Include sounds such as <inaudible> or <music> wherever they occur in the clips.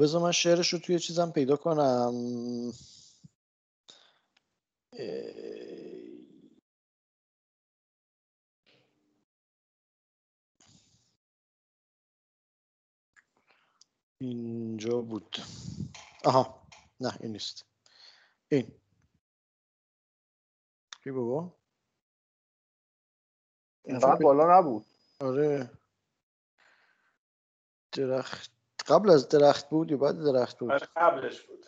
بذار من شعرش رو توی چیزم پیدا کنم. اینجا بود. آها نه این نیست. این. کی بابا؟ اینقدر بالا نبود. آره. درخت. قبل از درخت بود یا بعد درخت بود؟ آره، قبلش بود.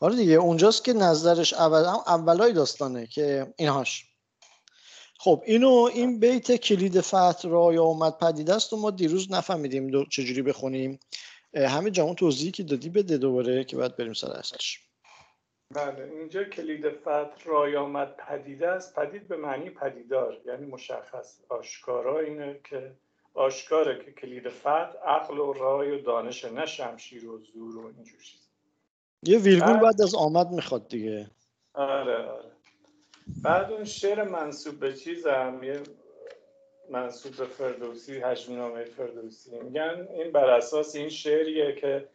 آره دیگه اونجاست که نظرش اول اولای داستانه که اینهاش. خب اینو این بیت کلید فتح را یا اومد پدیده است و ما دیروز نفهمیدیم چجوری بخونیم. همه جامون توضیحی که دادی بده دوباره که بعد بریم سر اصلش. بله اینجا کلید فتح رای آمد پدیده است. پدید به معنی پدیدار یعنی مشخص. آشکارا اینه که آشکاره که کلید فتح عقل و رای و دانش نه شمشیر و زور و اینجور چیز یه ویرگول بعد از آمد می‌خواد دیگه. آره آره. بعد اون شعر منصوب به چیزم یه منصوب به فردوسی هجمنامه فردوسی. میگن این بر اساس این شعریه که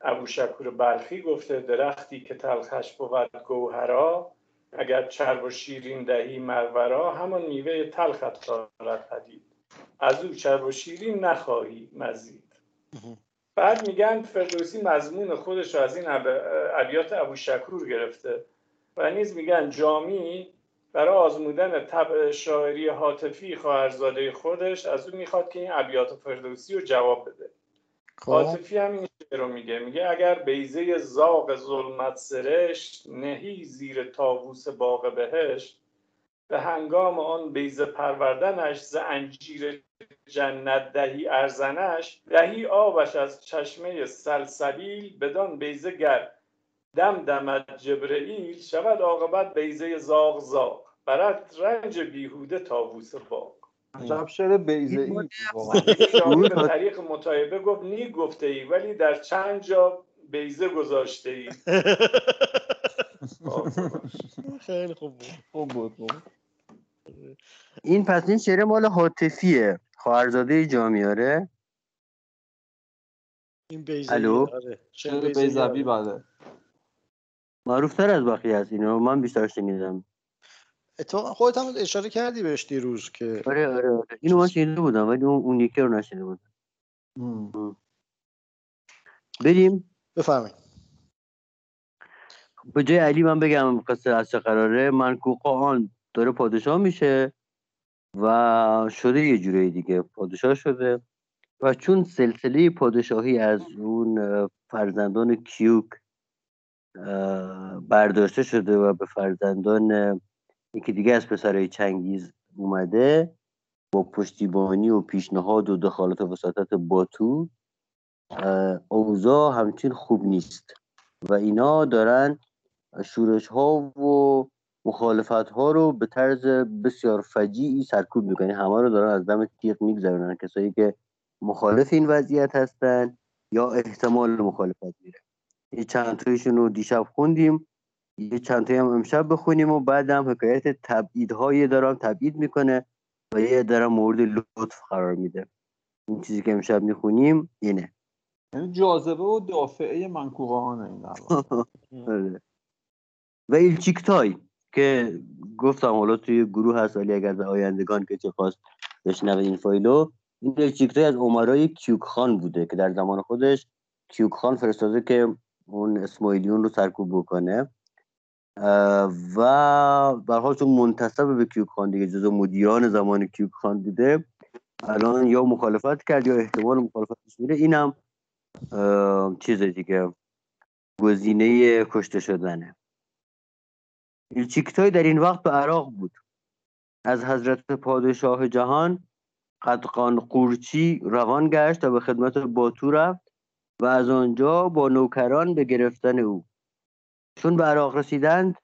ابو شکور بلخی گفته درختی که تلخش بود گوهرا اگر چرب و شیرین دهی مرورا همان میوه تلخت دارد پدید. از او چرب و شیرین نخواهی مزید. بعد میگن فردوسی مضمون خودش رو از این ابیات ابو شکور گرفته و نیز میگن جامی برای آزمودن طبع شاعری حاطفی خواهرزاده خودش از او می‌خواد که این ابیات فردوسی رو جواب بده. خب. حاطفی هم این رو میگه. میگه اگر بیزه زاغ ظلمت سرشت نهی زیر تاووس باغ بهشت به هنگام آن بیزه پروردنش ز انجیر جنت دهی ارزنش دهی آبش از چشمه سلسبیل بدان بیزه گر دم دمد جبرئیل شود عاقبت بیزه زاغ زاغ. برد رنج بیهوده تاووس باغ. عجب شعر بیزه ای. <laughs> شامی به طریق مطایبه گفت نی گفته ای ولی در چند جا بیزه گذاشته ای <laughs> خیلی خوب بود. خوب بود این پس این شعر مال حاطفیه. خواهرزاده جامیاره. این بیزه الو؟ شعر بیزوی بله. معروف تر از بقیه از اینو. من بیشتر شنیدم تو خودت هم اشاره کردی بهش دیروز که آره آره آره. اینو من شنیده بودم ولی اون, اون یکی رو نشنیده بودم. بریم. بفرمایید. به جای علی من بگم قصه از چه قراره. من آن داره پادشاه میشه و شده یه جوری دیگه. پادشاه شده. و چون سلسله پادشاهی از اون فرزندان کیوک برداشته شده و به فرزندان یکی دیگه از پسرهای چنگیز اومده با پشتیبانی و پیشنهاد و دخالت و وساطت باتو اوضاع همچین خوب نیست. و اینا دارن شورش ها و مخالفت ها رو به طرز بسیار فجیعی سرکوب می‌کنن. همه رو دارن از دم تیغ میگذرونن. کسایی که مخالف این وضعیت هستن یا احتمال مخالفت میره. یه چند تایشون رو دیشب خوندیم. یه چند تایی هم امشب بخونیم و بعد هم حکایت تبعیدهای دارم تبعید می‌کنه و یه دارم مورد لطف قرار میده. این چیزی که امشب می‌خونیم اینه. یعنی جاذبه و دافعه منکوبانه این <laughs> آره. و ایلچیکتای که گفتم حالا توی گروه هست ولی اگر آیندگان که چه خواست بشنوه این فایلو این ایلچیکتای از امرای کیوک خان بوده که در زمان خودش کیوک خان فرستاده که اون اسماعیلیون رو سرکوب بکنه. و به حال چون منتصب به کیوک خان دیگه جزو مدیران زمان کیوک خان بوده الان یا مخالفت کرد یا احتمال مخالفتش میره. اینم چیز دیگه گزینه کشته شدنه. ایلچیکتای در این وقت به عراق بود. از حضرت پادشاه جهان قدقان قورچی روان گشت و به خدمت باتو رفت و از آنجا با نوکران به گرفتن او چون به عراق رسیدند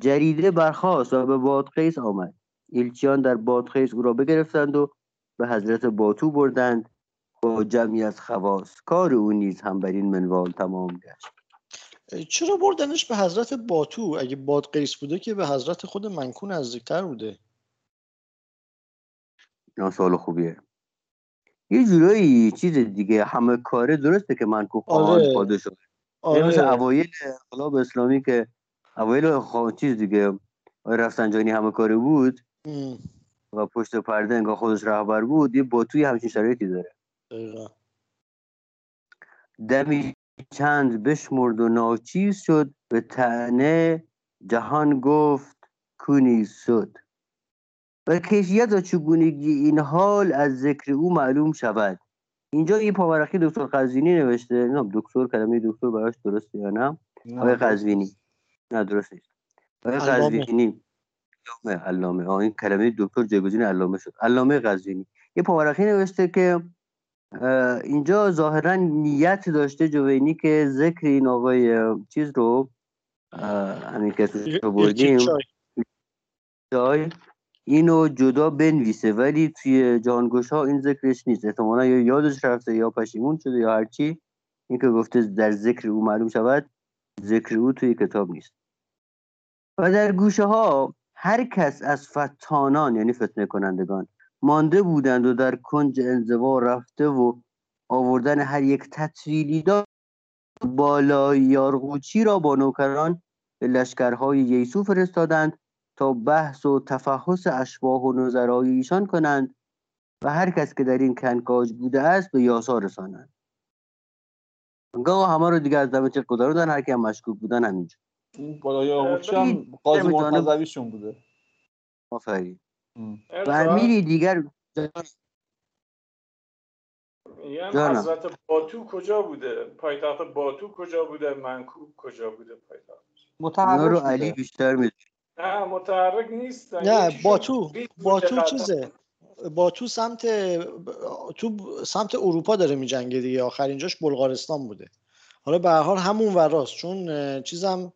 جریده برخاست و به بادخیس آمد. ایلچیان در بادخیس او را بگرفتند و به حضرت باتو بردند. با جمعی از خواست کار او نیز هم بر این منوال تمام گشت. چرا بردنش به حضرت باتو؟ اگه بادغیس بوده که به حضرت خود منکو نزدیکتر بوده. اینا سوال خوبیه. یه جورایی چیز دیگه همه کاره درسته که من خواهان آره. پادشاه آره. اوایل انقلاب اسلامی که اوایل. چیز دیگه رفسنجانی همه کاره بود ام، و پشت پرده انگار خودش رهبر بود یه باتوی همچین شرایطی داره دقیقا. دمی چند بشمرد و ناچیز شد به تنه جهان گفت کنی شد و کیفیت و چگونگی این حال از ذکر او معلوم شود اینجا یه پاورقی دکتر قزوینی نوشته. نه دکتر کلمه دکتر براش درسته یا نه؟ آقای قزوینی. نه درست نیست. آقای. قزوینی. علامه علامه. آه، این کلمه دکتر جایگزین علامه شد. علامه قزوینی. یه پاورقی نوشته که اینجا ظاهرا نیت داشته جوینی که ذکر این آقای چیز رو همین که بردیم. جای اینو جدا بنویسه ولی توی جانگوش ها این ذکرش نیست. احتمالا یا یادش رفته یا پشیمون شده یا هرچی این که گفته در ذکر او معلوم شود ذکر او توی کتاب نیست. و در گوشه ها هر کس از فتانان یعنی فتنه کنندگان مانده بودند و در کنج انزوا رفته و آوردن هر یک تطویلی داد بالای یارغوچی را با نوکران به لشکرهای ییسو فرستادند تا بحث و تفحص اشباه و نظرهای ایشان کنند و هر کس که در این کنکاج بوده است به یاسا رسانند. گاه همه رو دیگه از دم چه گذاروندن هر کی هم مشکوک بودن همینجا. این بالای آقوچی هم قاضی مرتضویشون بوده. آفرین. و امیری دیگر میگم جانم. حضرت باتو کجا بوده؟ پایتخت باتو کجا بوده؟ منکوب کجا بوده پایتخت؟ متحرک رو. علی بیشتر می نه متحرک نیستن نه باتو قطعا. چیزه؟ باتو سمت تو سمت اروپا داره میجنگه دیگه. آخرین جاش بلغارستان بوده. حالا به هر حال همون وراست چون چیزم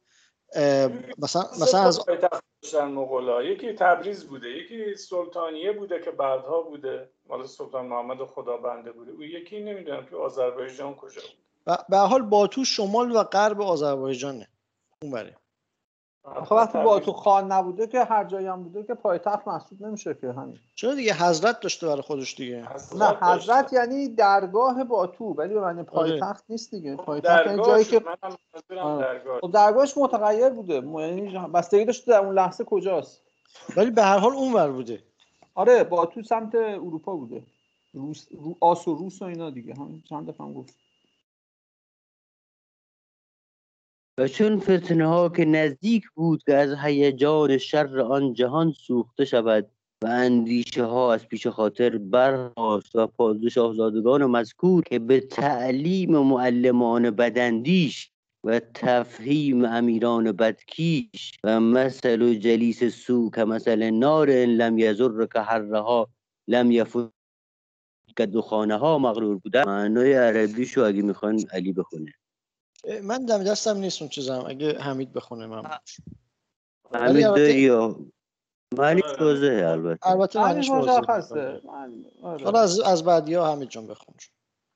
مثلا مثلا از داشتن مغولا. یکی تبریز بوده یکی سلطانیه بوده که بعدها بوده. مال سلطان محمد خدابنده بوده. اون یکی نمی‌دونم که آذربایجان کجا بود. به حال باتو شمال و غرب آذربایجانه. اون بره آخه وقتی با تو خان نبوده که هر جایی هم بوده که پایتخت محسوب نمیشه که همین. چرا دیگه حضرت داشته برای خودش دیگه؟ نه حضرت یعنی درگاه باتو ولی به معنی پایتخت نیست دیگه. پایتخت یعنی جایی که آره. درگاه خب درگاهش متغیر بوده. یعنی بستگی داشت در اون لحظه کجاست. ولی به هر حال اون ور بوده. آره باتو سمت اروپا بوده. روس رو... آس و روس و اینا دیگه. هم چند دفعه هم گفت. و چون فتنه ها که نزدیک بود که از هیجان شر آن جهان سوخته شود و اندیشه ها از پیش خاطر برخاست و پادوش شاهزادگان مذکور که به تعلیم معلمان بدندیش و تفهیم امیران بدکیش و مثل و جلیس سو که مثل نار لم یزر که حرها لم یفت که دخانه ها مغرور بودن معنای عربیشو اگه می‌خوان علی بخونه. من دم دستم نیست اون چیزم. اگه حمید بخونه من. داری یا معنی آره. توضیحه البته. البته معنیش. مشخصه. من- آره. حالا از از بعدی ها حمید جان بخون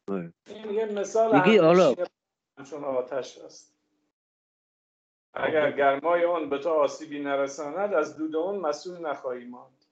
این یه مثال میگی حالا- چون آتش است اگر گرمای آن به تو آسیبی نرساند از دود آن مسئول نخواهی ماند.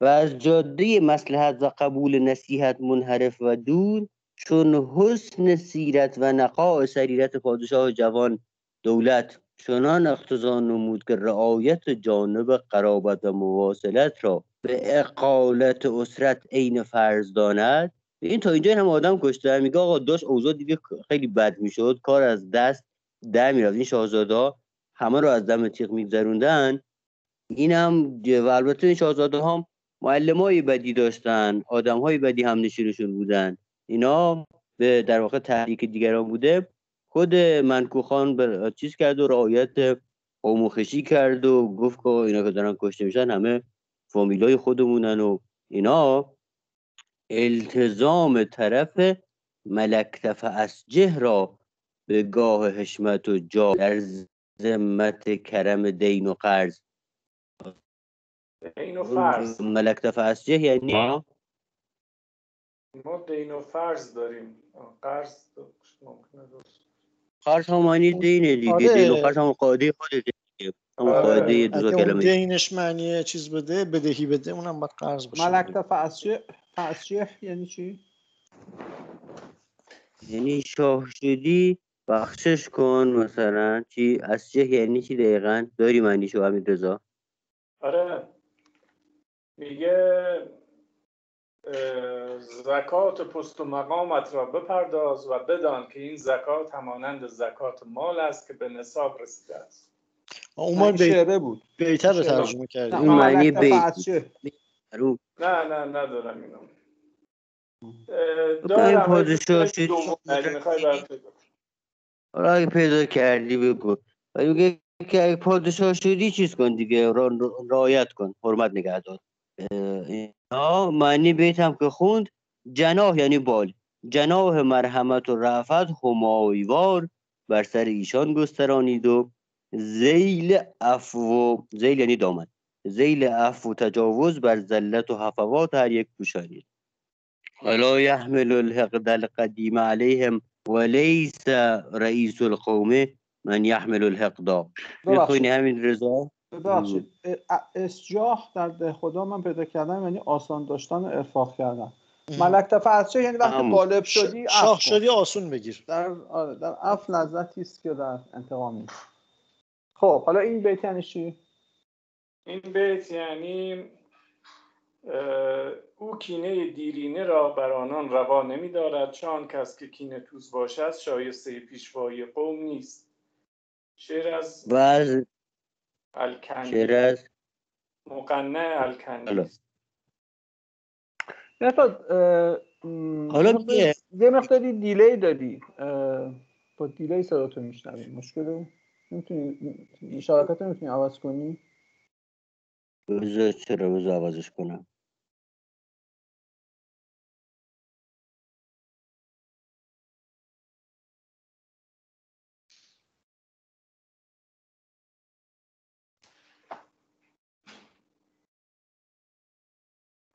و از جاده مسلحت و قبول نصیحت منحرف و دور چون حسن سیرت و نقاء سریرت پادشاه جوان دولت چنان اقتضا نمود که رعایت جانب قرابت و مواصلت را به اقالت اسرت عین فرض داند. این تا اینجا این هم آدم کشته میگه آقا داشت اوضاع دیگه خیلی بد می‌شد کار از دست در می‌رفت. این شاهزاده همه رو از دم تیغ میگذروندن. اینم و البته این شاهزاده هم معلم های بدی داشتن آدم های بدی هم نشینشون بودن. اینا به در واقع تحریک دیگران بوده. خود منکوخان بر چیز کرد و رعایت آموخشی کرد و گفت که اینا که دارن کشته میشن همه فامیلای خودمونن و اینا. التزام طرف ملکتف اسجه را به گاه حشمت و جا در ذمت کرم دین و قرض. دین و فرض ملک دفع اسجه یعنی ما دین و فرض داریم. قرض ممکنه درست. قرض هم معنی دینه دیگه. آره. دین و قرض هم قاعده خودت دیگه. همون آره. قاعده دو تا اگه اون کلمه. دینش معنی چیز بده بدهی بده اونم باید قرض باشه. ملکت فاسشه فاسشه یعنی چی؟ یعنی شاه شدی بخشش کن مثلا. چی؟ از چه یعنی چی دقیقا؟ داری معنیشو حمید رضا؟ آره. میگه زکات پست و مقامت را بپرداز و بدان که این زکات همانند زکات مال است که به نصاب رسیده است. اون. شعره بود. بیتر رو. ترجمه نه، کردیم این معنی بیت نه نه ندارم اینو. این دارم پادشاه بگم. حالا اگه پیدا کردی بگو. ولی میگه که اگه پادشاه شدی چیز کن دیگه رعایت کن حرمت نگه دار اینا معنی بیت هم که خوند جناح یعنی بال. جناح مرحمت و رفت همایوار بر سر ایشان گسترانید و زیل عفو زیل یعنی دامن. زیل عفو و تجاوز بر زلت و هفوات هر یک پوشانید. ولا يحمل الحقد القديم عليهم وليس رئيس القوم من يحمل الحقد. میخوینی همین رضا؟ ببخشید. ا- اسجاح در ده خدا من پیدا کردم یعنی آسان داشتن و ارفاق کردن. ملک فاسشه یعنی وقتی ش- شدی کن. شدی آسون بگیر. در آره در عفو لذتی است که در انتقام نیست خب حالا این بیت یعنی چی؟ این بیت یعنی او کینه دیرینه را بر آنان روا نمی دارد چون کس که کینه توز باشد شایسته پیشوایی قوم نیست. شعر از از الکندی. از مقنع الکندی. م، حالا یه مقداری- میگه- یه مقداری دیلی داری اه، با دیلی صداتو میشنویم. مشکل می‌تونی شبکت رو می‌تونی عوض کنی؟ بذار چرا بذار عوضش کنم.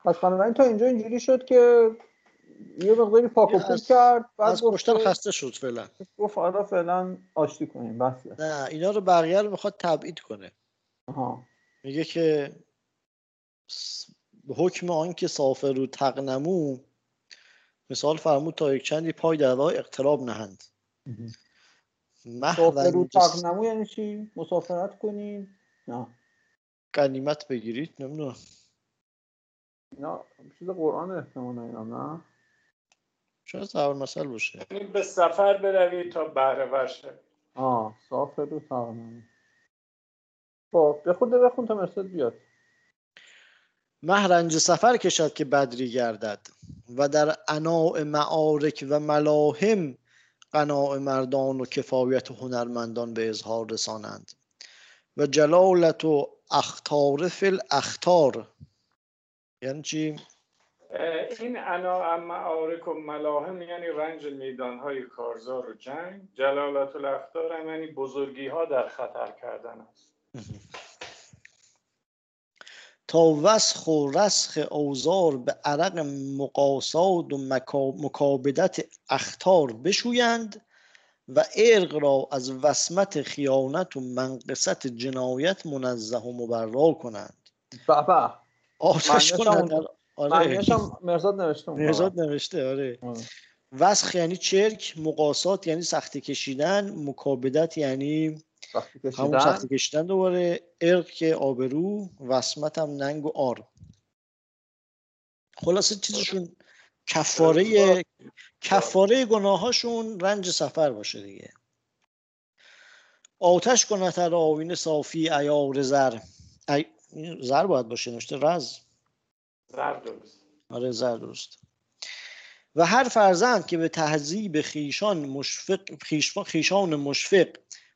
پس بنابراین تا اینجا اینجوری شد که یه مقداری پاک و پول کرد بعد از کشتن خسته شد فعلا. گفت آره فعلا آشتی کنیم بسه نه اینا رو بقیه رو می‌خواد تبعید کنه. آها. میگه که حکم آنکه سافر و تقنمو مثال فرمود تا یک چندی پای در راه اقتراب نهند. مسافر رو تقنمو یعنی چی؟ مسافرت کنین؟ نه. قنیمت بگیرید نمی‌دونم. اینا چیز قرآن احتمالا اینا نه؟ شاید ضرب مثل باشه. یعنی به سفر بروید تا بهره ور شوید. آه سافر رو تقنمو خب بخونده بخون تا مرسد بیاد. مهرنج سفر کشد که بدری گردد و در اناع معارک و ملاهم قناع مردان و کفایت هنرمندان به اظهار رسانند. و جلالت و اختار فی الاختار. یعنی چی؟ این انواع معارک و ملاهم یعنی رنج میدان های کارزار و جنگ. جلالت الاختار هم یعنی بزرگی ها در خطر کردن است. <laughs> تا وسخ و رسخ اوزار به عرق مقاسات و مکا- مکابدت اختار بشویند و ارق را از وسمت خیانت و منقصت جنایت منزه و مبرا کنند. بابا آتش در- آره. مرزاد نوشته نهزاد نوشته آره. آره. وسخ یعنی چرک مقاسات یعنی سختی کشیدن مکابدت یعنی همون سختی کشیدن دوباره. ارق که آبرو وسمت هم ننگ و آر. خلاصه چیزشون کفاره کفاره گناهاشون رنج سفر باشه دیگه. آتش کند هر آوین صافی ایار زر. ای... این زر باید باشه نوشته رز. زرد درست. آره زر درست. و هر فرزند که به تهذیب خیشان مشفق خیش- خیشان مشفق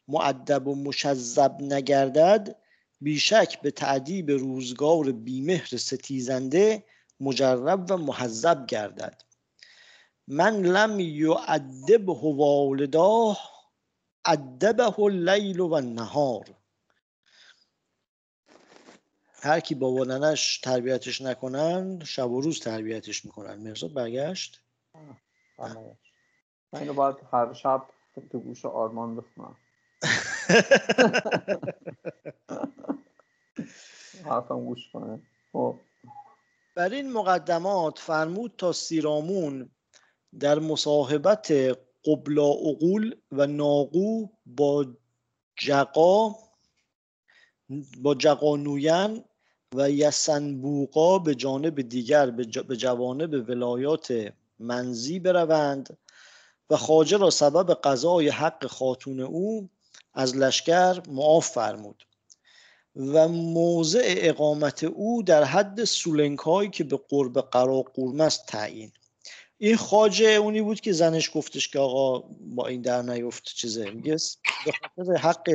معدب و مشذب نگردد بیشک به تعدیب روزگار بیمهر ستیزنده مجرب و محذب گردد. من لم یعدبه والداه ادبه اللیل و النهار. هر کی بابا ننش تربیتش نکنن شب و روز تربیتش می‌کنن. مرزاد برگشت. من اینو باید هر شب تو گوش آرمان بخونم. <laughs> حرفم گوش کنه. خب. بر این مقدمات فرمود تا سیرامون در مصاحبت قبلا اقول و ناقو با جقا با جقانوین و یسنبوقا به جانب دیگر به جوانب ولایات منزی بروند و خواجه را سبب قضای حق خاتون او از لشکر معاف فرمود و موضع اقامت او در حد سولنک که به قرب قراقورم است تعیین. این خاجه اونی بود که زنش گفتش که آقا با این در نیفت چیزه. میگه به خاطر حق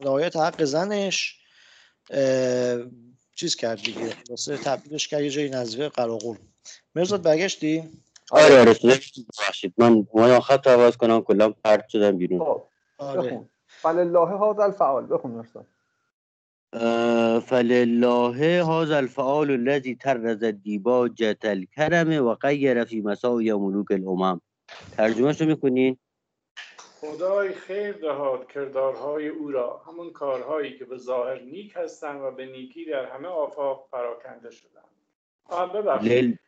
رعایت حق زنش چیز کرد دیگه. واسه تبدیلش کرد یه جایی نزدیک قراقورم مرزاد برگشتی؟ آره آره ببخشید. من اومدم خط عوض کنم کلا پرت شدم بیرون. خب آره. بخون. فلله هذا الفعال بخون مرساد آه، فلله هذا الفعال الذي ترز الديباجة الكرم و غیر في مساوی ملوک الامم. ترجمهش رو می‌کنین خدای خیر دهاد کردارهای او را. همون کارهایی که به ظاهر نیک هستند و به نیکی در همه آفاق پراکنده شدند. آه ببخشید.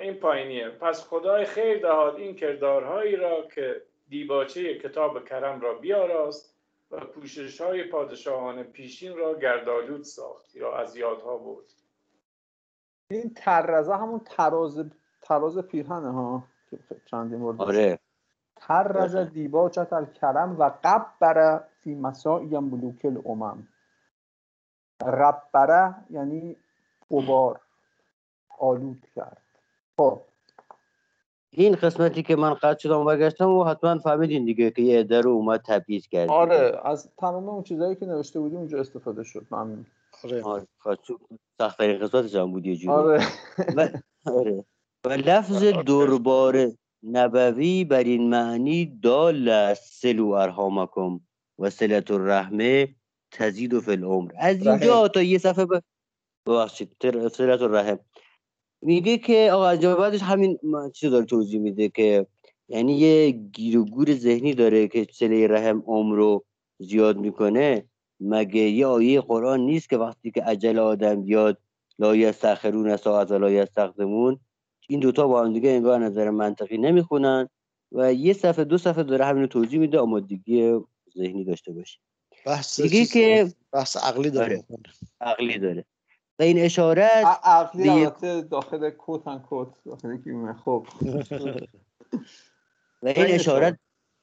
این پایینیه. پس خدای خیر دهاد این کردارهایی را که دیباچه کتاب کرم را بیاراست و پوشش های پادشاهان پیشین را گردآلود ساخت یا از یادها بود این ترزه همون تراز تراز پیرهنه ها که چندین بار داشت. آره ترز دیباجت الکرم و قبر فی مساعی ملوک الامم. قبره یعنی غبار آلود کرد. خب. این قسمتی که من قطع شدم و برگشتم و حتما فهمیدین دیگه که یه رو اومد تبعیض کرد. آره از تمام اون چیزهایی که نوشته بودیم اونجا استفاده شد. ممنون. آره. آره سخت ترین قسمتش هم بود یه جوری. آره. و, آره. و لفظ دربار نبوی بر این معنی دال است سلو ارحامکم و سلت الرحمه تزید فی العمر. از اینجا تا یه صفحه ب... ببخشید تر- سلت الرحم. میگه که آقا از بعدش همین چیز داره توضیح میده که یعنی یه گیر و گور ذهنی داره که سله رحم عمر رو زیاد می‌کنه. مگه یه آیه قرآن نیست که وقتی که عجل آدم بیاد لا یستخرون ساعت و لا یستقدمون این دوتا با هم دیگه انگار نظر منطقی نمی‌خونن و یه صفحه دو صفحه داره همین رو توضیح میده آمادگی ذهنی داشته باشه بحث دیگه که-. بحث عقلی داره. آره. عقلی داره. و این اشارت عقلی البته داخل کوت ان کوت داخل خب. <laughs> و این اشارت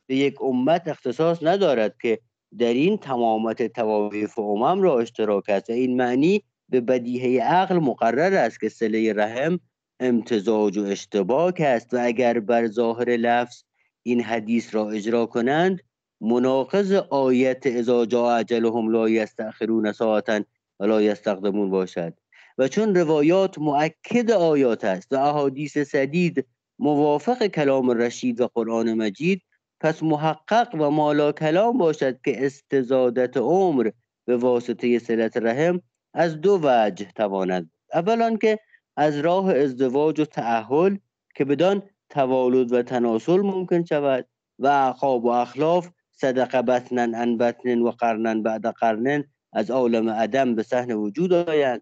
به یک امت اختصاص ندارد که در این تمامت تواویف امم را اشتراک است. و این معنی به بدیهه عقل مقرر است که سله رحم امتزاج و اشتباک است و اگر بر ظاهر لفظ این حدیث را اجرا کنند مناقض آیت اذا جاء اجلهم لا یستأخرون ساعتا و لا یستقدمون باشد. و چون روایات مؤکد آیات است و احادیث سدید موافق کلام رشید و قرآن مجید پس محقق و مالا کلام باشد که استزادت عمر به واسطه صلت رحم از دو وجه تواند. اولا که از راه ازدواج و تعهل که بدان توالد و تناسل ممکن شود و اعقاب و اخلاف صدق بطنا عن بطن و قرنا بعد قرن از عالم عدم به صحن وجود آیند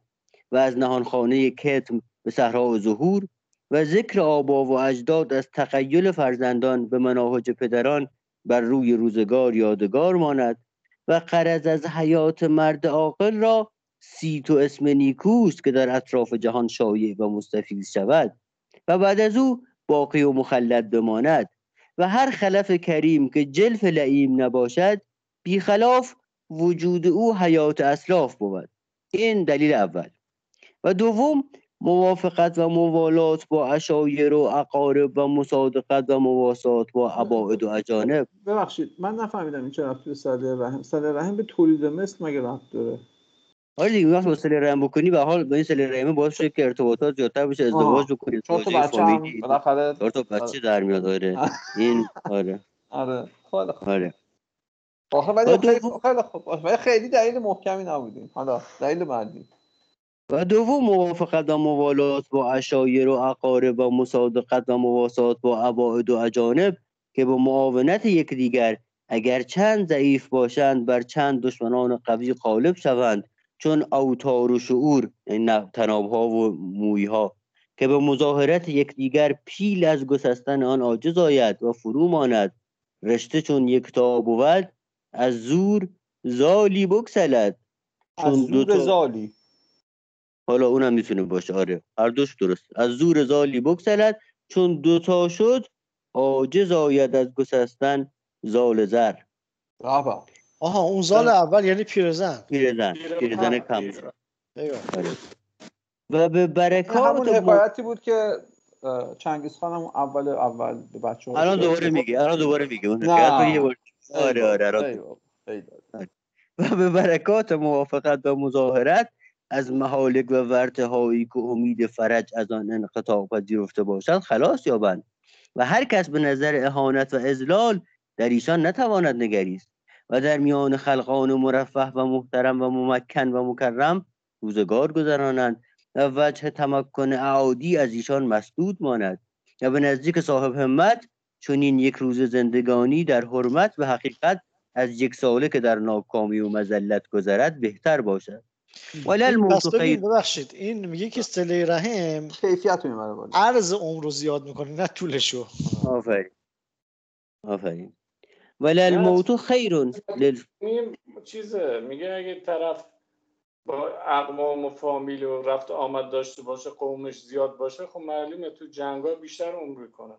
و از نهانخانه کتم به صحرا ظهور و ذکر آبا و اجداد از تقیل فرزندان به مناهج پدران بر روی روزگار یادگار ماند و قرض از حیات مرد عاقل را سی تو اسم نیکوست که در اطراف جهان شایع و مستفیض شود و بعد از او باقی و مخلد بماند و هر خلف کریم که جلف لعیم نباشد بیخلاف وجود او حیات اسلاف بود. این دلیل اول. و دوم موافقت و موالات با اشایر و اقارب و مصادقت و مواسات با عباید و اجانب. ببخشید من نفهمیدم این چه رفتی به صدر رحم. صدر رحم به تولید مثل مگه رفت داره؟ آره دیگه وقتی با سله رحم بکنی به حال با این سله رحمه باعث شد که ارتباطات زیادتر بشه ازدواج بکنی چون تو بچه هم بالاخره تا بچه در میاد آره این آره آره خیلی خوب آره آخه ولی خیلی خوب ولی خیلی دلیل محکمی نبودیم حالا دلیل بعدی و دوم موافقت و موالات با اشایر و اقارب و مصادقت و مواسات با عباید و اجانب که با معاونت یکدیگر اگر چند ضعیف باشند بر چند دشمنان قوی غالب شوند چون اوتار و شعور یعنی تنابها و مویها که به مظاهرت یکدیگر پیل از گسستن آن عاجز آید و فرو ماند. رشته چون یکتا بود از زور زالی بکسلد از چون زور دوتا- زالی. حالا اونم می‌تونه باشه آره. هر دوش درست. از زور زالی بکسلد چون دوتا شد عاجز آید از گسستن زال زر. بابا آها اون زال اول یعنی پیرزن. پیرزن پیرزن،. آره. و به برکات همون حکایتی بود که چنگیز خان هم اول اول به بچه الان دوباره میگه الان دوباره میگه. اون نه. حکایت رو یه بار آره آره الان و به برکات موافقت و مظاهرت از محالک و ورتهایی که امید فرج از آن انقطاع پذیرفته باشد خلاص یابند. و هر کس به نظر اهانت و ازلال در ایشان نتواند نگریست. و در میان خلقان مرفه و محترم و ممکن و مکرم روزگار گذرانند و وجه تمکن اعادی از ایشان مسدود ماند و به نزدیک صاحب همت چون این یک روز زندگانی در حرمت و حقیقت از یک ساله که در ناکامی و مذلت گذرد بهتر باشد. ولی الموت ببین خیر. ببخشید این میگه که سله رحم کیفیت می‌بره بالا. عرض عمر رو زیاد می‌کنه نه طولشو. آفرین. آفرین. ولی الموت خیر لل... چیزه. میگه اگه طرف با اقوام و فامیل و رفت آمد داشته باشه قومش زیاد باشه خب معلومه تو جنگا بیشتر عمر کنه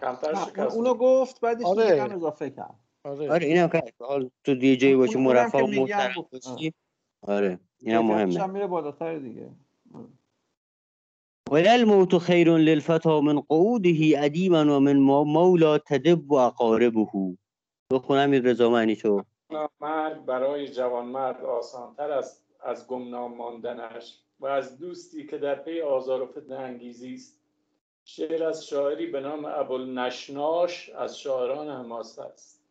کمتر شکست اونو گفت بعدش آره. دیگه هم اضافه کرد. آره. آره اینم که حال تو باشی اون- اونم مرفه که و محترم. باشی. آره اینم کیفیتش مهمه. هم میره بالاتر دیگه. ولی الموت خیر للفتا من قعوده ادیما و من مولا تدب و اقاربه بخونم این رضا معنی شو مرگ برای جوانمرد آسانتر است از گمنام ماندنش و از دوستی که در پی آزار و فتنه انگیزی است. شعر از شاعری به نام ابوالنشناش از شاعران حماسه است.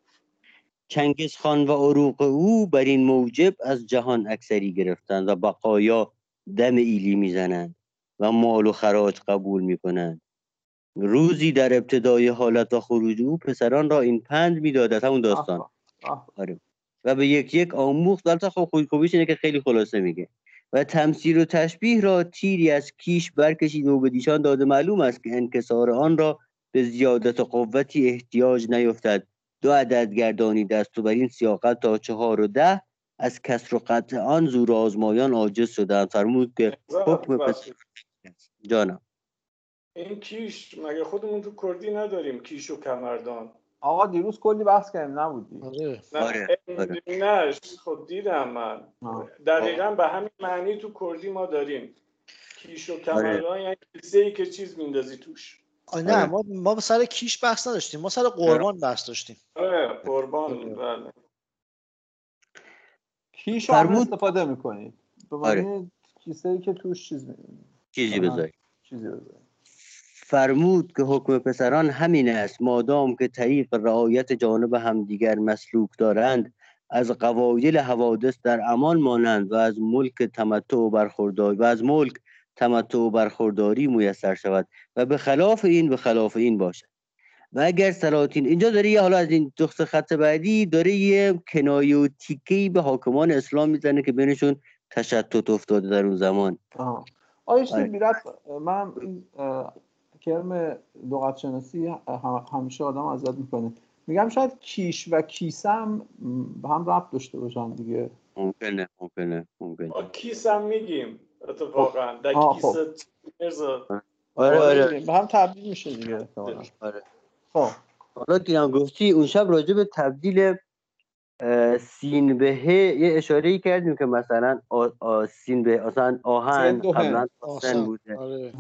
چنگیز خان و عروق او بر این موجب از جهان اکثری گرفتند و بقایا دم ایلی می‌زنند و مال و خراج قبول می‌کنند. روزی در ابتدای حالت و خروج او پسران را این پند می‌دادد همون داستان. آه، آه. و به یک یک آموخت. البته خب خوی خوبیش اینه که خیلی خلاصه میگه. و تمثیل و تشبیه را تیری از کیش برکشید و به دیشان داده. معلوم است که انکسار آن را به زیادت قوتی احتیاج نیفتد. دو عدد گردانی دست و بر این سیاقت تا چهار و ده از کسر و قطع آن زور آزمایان عاجز شدند. فرمود که حکم پس جانم. این کیش مگه خودمون تو کردی نداریم کیش و کمردان آقا دیروز کلی بحث کردیم نبودی آره نه آره، آره. نه خب دیدم من آه. دقیقا به همین معنی تو کردی ما داریم کیش آره. و کمردان یعنی کیسه ای که چیز میندازی توش آه، نه آره. ما ما سر کیش بحث نداشتیم ما سر قربان بحث داشتیم آره قربان بله کیش رو فرمود- استفاده می‌کنید به آره. معنی کیسه ای که توش چیز می- چیزی. بذاری چیزی بذاری فرمود که حکم پسران همین است. مادام که طریق رعایت جانب همدیگر مسلوک دارند از قوایل حوادث در امان مانند و از ملک تمتع و برخورداری و از ملک تمتع و برخورداری میسر شود و به خلاف این به خلاف این باشد. و اگر سلاطین اینجا داره یه حالا از این دخت خط بعدی داره یه کنایه و تیکه‌ای به حاکمان اسلام می‌زنه که بینشون تشتت افتاده در اون زمان. آها آیش من کرم لغت شناسی هم- همیشه آدم اذیت می‌کنه. میگم شاید کیش و کیسه هم م، به هم ربط داشته باشن دیگه. ممکنه ممکنه ممکنه. ما کیس هم میگیم اتفاقا. در آه، کیس خب. مرزا. آره آره به هم تبدیل میشه دیگه احتمالاً. آره خب. حالا هم گفتی اون شب راجع به تبدیل سین به ه یه اشاره ای کردیم که مثلا آ- آ- سین به اصلا آهن. قبلا سن بوده. آره.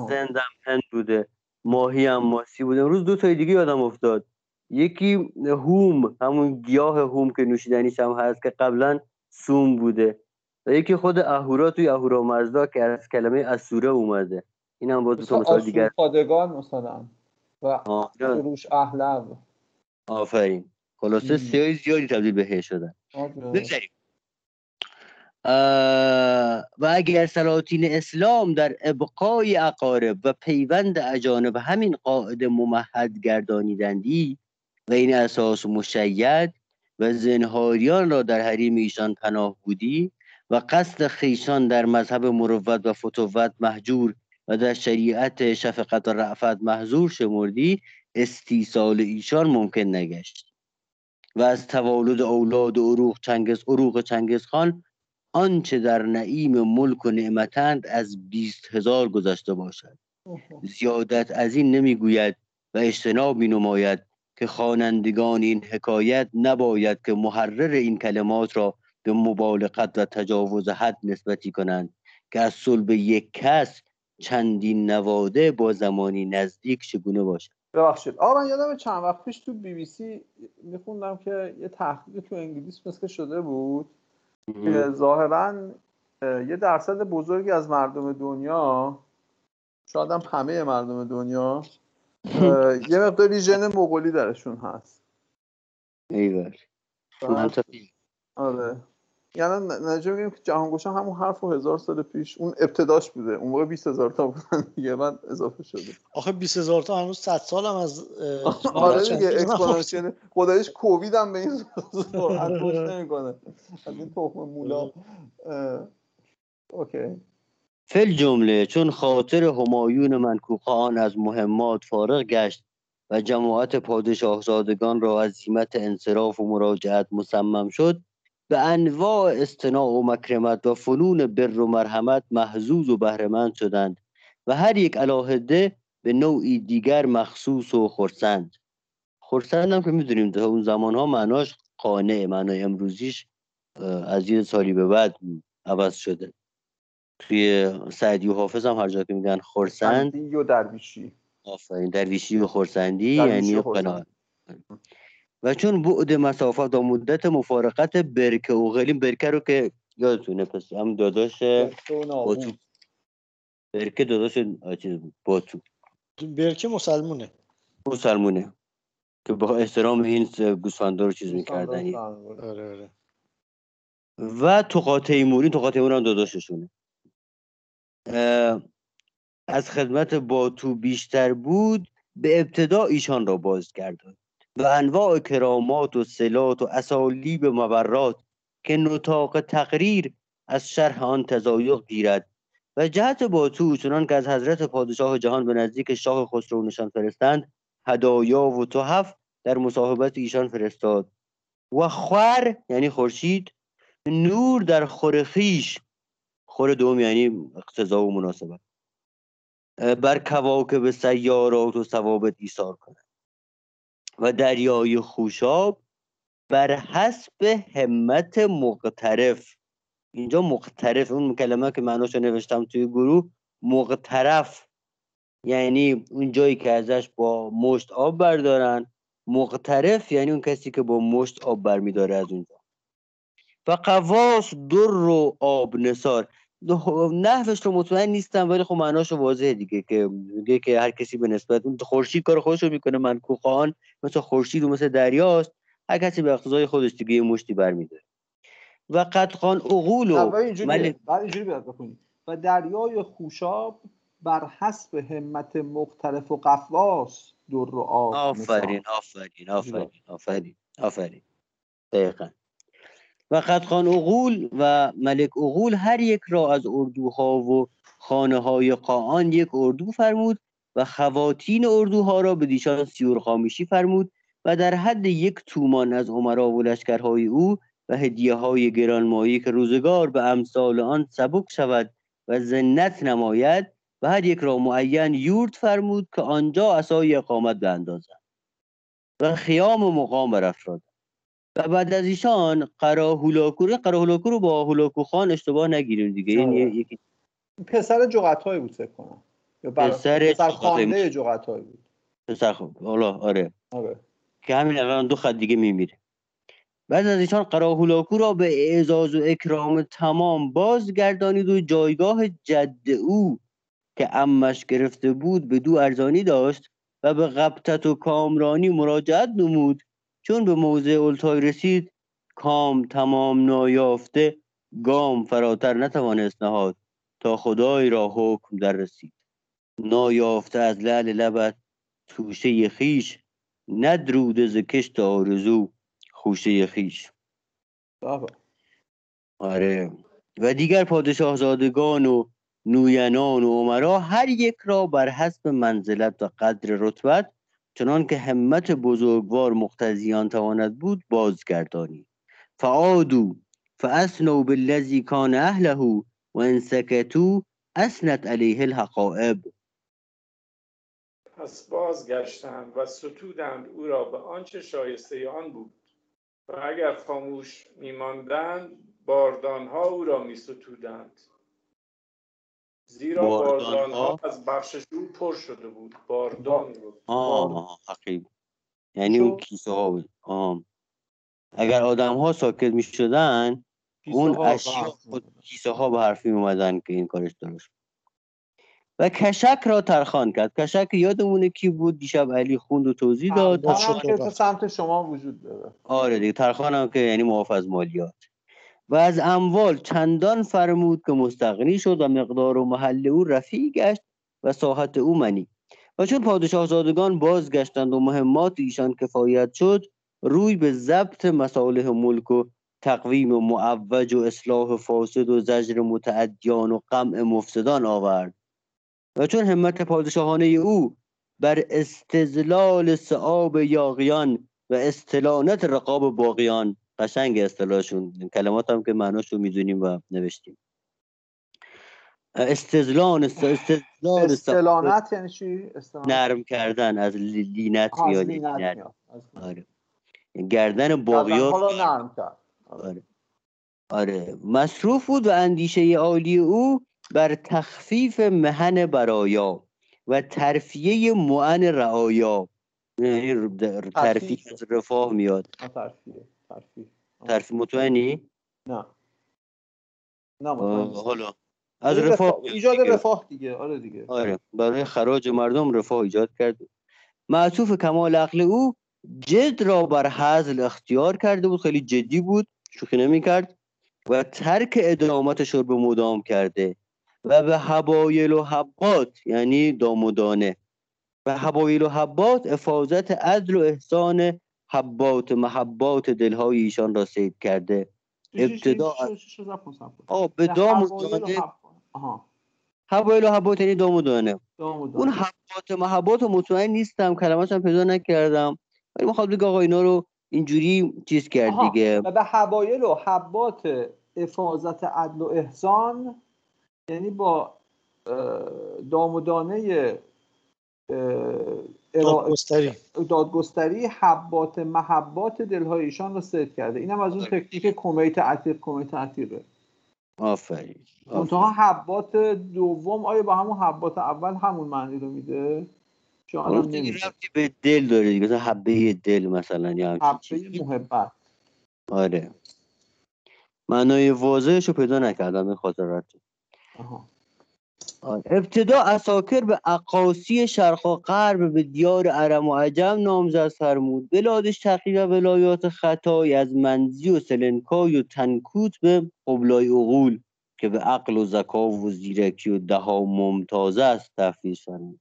هند بوده. ماهی هم ماسی بوده امروز دو تای دیگه یادم افتاد. یکی هوم همون گیاه هوم که نوشیدنیش هم هست که قبلا سوم بوده. و یکی خود اهورا توی اهورا مزدا که از کلمه اسوره اومده. این هم باز دو تا مثال دیگر. پادگان مثلا. و آه، سروش اهلب آفرین. خلاصه. سیای زیادی تبدیل به ه شدن. آره. بگذاریم و اگر سلاطین اسلام در ابقای اقارب و پیوند اجانب همین قاعده ممهد گردانیدندی و این اساس مشید و زنهاریان را در حریم ایشان پناه بودی و قصد خیشان در مذهب مروت و فتوت محجور و در شریعت شفقت و رعفت محضور شمردی استیصال ایشان ممکن نگشت. و از توالد اولاد و عروق چنگز عروق چنگز خان آنچه در نعیم ملک و نعمتند از بیست هزار گذشته باشد. زیادت از این نمی‌گوید و اجتناب می نماید که خوانندگان این حکایت نباید که محرر این کلمات را به مبالغت و تجاوز حد نسبتی کنند که از صلب یک کس چندین نواده با زمانی نزدیک چگونه باشد. ببخشید. آقا من یادم چند وقت پیش تو بی بی سی میخوندم که یه تحقیق تو انگلیس مثل شده بود. ظاهرا یه درصد بزرگی از مردم دنیا شاید هم همه مردم دنیا <laughs> یه مقداری ژن مغولی درشون هست. ایول آره. یعنی نجا بگیم که جهانگشا همون حرف و هزار سال پیش اون ابتداش بوده. اون موقع 20 هزار تا بودن دیگه من اضافه شده. آخه 20 هزار تا هنوز 100 سال هم از <laughs> آره دیگه exponential خدایش کووید هم به این سرعت پشت نمی‌کنه. از این تخم مولا. اوکی. فل جمله چون خاطر همایون منکوخان از مهمات فارغ گشت و جماعت پادشاهزادگان را از زیمت انصراف و مراجعت مصمم شد. به انواع استناع و مکرمت و فنون بر و مرحمت محزوز و بهرهمند شدند و هر یک علاهده به نوعی دیگر مخصوص و خرسند. خرسند هم که می‌دونیم تا اون زمان ها معناش قانع معنای امروزیش از یه سالی به بعد عوض شده. توی سعدی و حافظ هم هر جا که میگن خرسند. و درویشی. آفرین درویشی و خرسندی یعنی قناعت و چون بعد مسافت و مدت مفارقت برکه و غلیم برکه رو که یادتونه پس هم داداش باتو. برکه داداش چیز بود باتو. برکه مسلمونه. مسلمونه. که با احترام این گوسفندا رو چیز می‌کردن. آره آره. و توقا تیموری توقا تیموری هم داداششونه. از خدمت باتو بیشتر بود به ابتدا ایشان را بازگرداند و انواع کرامات و سلات و اسالیب مبرات که نطاق تقریر از شرح آن تضایق گیرد. و جهت باتو چنان که از حضرت پادشاه جهان به نزدیک شاه خسرو نشان فرستند هدایا و تحف در مصاحبت ایشان فرستاد. و خور یعنی خورشید نور در خورخیش خور دوم یعنی اقتضا و مناسبت. بر کواکب سیارات و ثوابت ایثار کند. و دریای خوشاب بر حسب همت مقترف. اینجا مقترف اون کلمه که معناش نوشتم توی گروه مقترف. یعنی اون جایی که ازش با مشت آب بردارن. مقترف یعنی اون کسی که با مشت آب برمیداره از اونجا. و قواس در رو آب نسار نحوش رو مطمئن نیستم ولی خب معناش واضحه دیگه که میگه که هر کسی به نسبت اون خورشید کار خودش رو می‌کنه. من کوخان مثل خورشید و مثل دریاست. هر کسی به اقتضای خودش دیگه یه مشتی برمیداره. و قدقان اغول و بعد اینجوری و دریای خوشاب بر حسب همت مختلف و قفواس در رو آب. آفرین آفرین آفرین آفرین آفرین. دقیقا. و قدخان اغول و ملک اغول هر یک را از اردوها و خانه های قاان یک اردو فرمود و خواتین اردوها را به دیشان سیور خامیشی فرمود و در حد یک تومان از عمرا و لشکرهای او و هدیه های گرانمایی که روزگار به امثال آن سبک شود و زنت نماید و هر یک را معین یورد فرمود که آنجا اسای اقامت اندازد و خیام و مقام برافراد و بعد از ایشان قراهولاکو قراهولاکو رو با هولاکو خان اشتباه نگیریم دیگه. این یکی پسر جغتای بود فکر کنم. یا پسر, خانده جغتای بود. پسر خب حالا آره. آره. که همین الان دو خط دیگه میمیره. بعد از ایشان قراهولاکو را به اعزاز و اکرام تمام بازگردانید و جایگاه جد او که امش گرفته بود به دو ارزانی داشت و به غبطت و کامرانی مراجعت نمود. چون به موضع التای رسید کام تمام نایافته گام فراتر نتوانست نهاد تا خدای را حکم در رسید. نایافته از لعل لبت توشه خیش ندروده ز کشت آرزو خوشه خیش. بابا. آره. و دیگر پادشاهزادگان و نوینان و عمرا هر یک را بر حسب منزلت و قدر رتبت چنان که همت بزرگوار مقتضیان تواند بود بازگردانی. فعادو فاسنو بالذی کان اهله و ان سکتو اسنت علیه الحقائب. پس بازگشتند و ستودند او را به آنچه شایسته آن بود. و اگر خاموش میماندند باردانها او را میستودند. زیرا باردانها؟ باردانها از بخشش او پر شده بود باردان بود آه حقیب یعنی اون. کیسه ها بود آه. اگر آدم ها ساکت می شدن اون ها اشیا. کیسه ها به حرفی اومدن که این کارش درست و کشک را ترخان کرد کشک یادمونه کی بود دیشب علی خوند و توضیح داد که. سمت شما وجود داره آره دیگه ترخان هم که یعنی معاف از مالیات و از اموال چندان فرمود که مستغنی شد و مقدار و محل او رفیع گشت و ساحت او منی. و چون پادشاهزادگان بازگشتند و مهمات ایشان کفایت شد روی به ضبط مصالح ملک و تقویم و معوج و اصلاح فاسد و زجر متعدیان و قمع مفسدان آورد. و چون همت پادشاهانه او بر استزلال سعاب یاغیان و استلانت رقاب باقیان قشنگ اصطلاحشون کلمات هم که معناشو می‌دونیم و نوشتیم. استذلال استذلال صعاب استلانت یعنی چی؟ استلانت نرم کردن از لی- لینت میاد لینت. آره. گردن باغیان گردنها را نرم کرد. آره. آره. مصروف بود و اندیشه عالی او بر تخفیف محن برایا و ترفیه مؤن رعایا. یعنی ترفیه. از رفاه میاد. ترفیع ترفیع آه. ترفیه مطمئنی؟ نه. نه. حالا. از رفاه ایجاد دیگه. رفاه دیگه. آره دیگه. آره. برای خراج مردم رفاه ایجاد کرد. معطوف کمال عقل او جد را بر حزل اختیار کرده بود. خیلی جدی بود. شوخی نمی کرد. و ترک ادامت شرب مدام کرده. و به حبایل و حبات یعنی دامدانه و حبایل و حبات افاظت عدل و احسان حبات محبات دلهای ایشان را سید کرده. ابتدا. آه به نه، دام و و دانه. حبایل و حبات یعنی دام و دانه. و اون. حبات محبات رو مطمئن نیستم کلمه‌ش هم پیدا نکردم. ولی می‌خواد بگه آقا اینا رو اینجوری چیز کرد دیگه. و به حبایل و حبات افاظت عدل و احسان یعنی با دام و دانه دادگستری. دادگستری حبات محبات دلهای ایشان رو سید کرده. اینم از اون. تکنیک کمیت عتیق کمیت عتیقه. آفرین. منتها. حبات دوم آیا با همون حبات اول همون معنی رو میده؟ ربطی به دل داره دیگه. مثلا حبه دل مثلا یا حبه محبت. آره. معنای واضحش رو پیدا نکردم این خاطرات آها. ابتدا اساکر به عقاسی شرق و غرب به دیار ارم و عجم نامزد فرمود. بلاد شقی و ولایات خطای از منزی و سلنکای و تنکوت به قبلای اغول که به عقل و زکا و زیرکی و دها ممتازه است تفویض فرمود.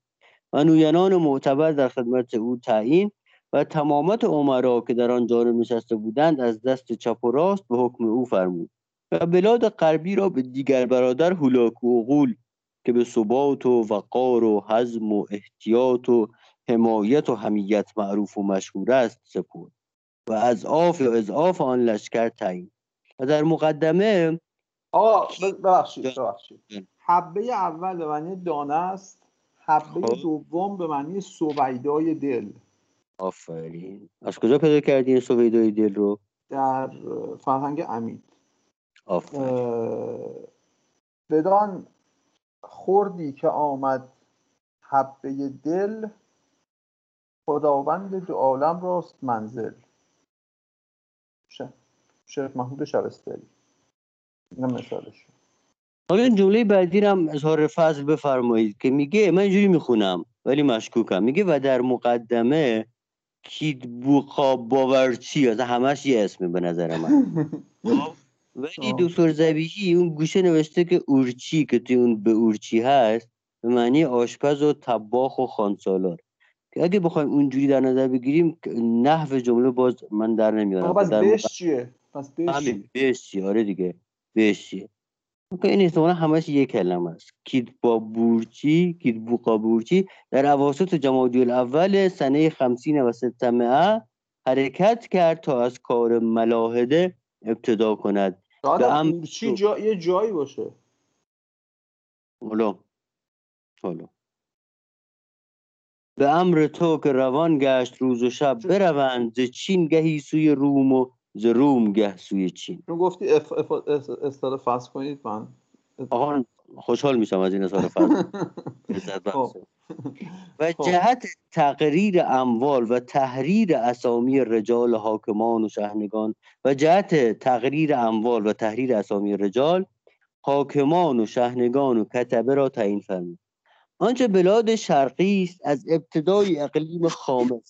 و نوینان معتبر در خدمت او تعیین و تمامت عمرا که در آن جانب نشسته بودند از دست چپ و راست به حکم او فرمود و بلاد غربی را به دیگر برادر هولاک و اغول که به ثبات و وقار و حزم و احتیاط و حمایت و حمیت معروف و مشهور است سپرد. و از آف یا اضعاف آن لشکر تعیین. و در مقدمه آقا ببخشید. ببخشید. جان. حبه اول به معنی دانه است حبه خب. دوم به معنی سویدای دل. آفرین. از کجا پیدا کردین سویدای دل رو؟ در فرهنگ امید آفرین. بدان خوردی که آمد حبه دل خداوند دو عالم راست منزل. شیخ محمود شبستری. اینم مثالش. حالا این جمله بعدی رو هم اظهار فضل بفرمایید که میگه من اینجوری می‌خونم ولی مشکوکم. میگه و در مقدمه کیدبوقا باورچی از همش یه اسمه به نظر من. <laughs> <laughs> خب؟ ولی. دکتر زبیحی اون گوشه نوشته که اورچی که توی اون به اورچی هست به معنی آشپز و طباخ و خانسالار. که اگه بخوایم اونجوری در نظر بگیریم نحو جمله باز من در نمیارم. پس بهش چیه؟ پس بهش چیه؟ آره دیگه بهش چیه؟ این احتمالا همش یک کلمه است. کید با بورچی کید بوقا بورچی در اواسط جمادی الاول سنه خمسین و ستمعه حرکت کرد تا از کار ملاحده ابتدا کند. شاید اورچی جا... یه جایی باشه. حالا. حالا. به امر تو که روان گشت روز و شب بروند ز چین گهی سوی روم و ز روم گه سوی چین. چون گفتی اف... اف... اف... فصل کنید من آقا خوشحال میشم از این <laughs> بخشه. خب. و. جهت تقریر اموال و تحریر اسامی رجال حاکمان و شهنگان و جهت تقریر اموال و تحریر اسامی رجال حاکمان و شهنگان و کتبه را تعیین فرمود آنچه بلاد شرقی است از ابتدای اقلیم خامس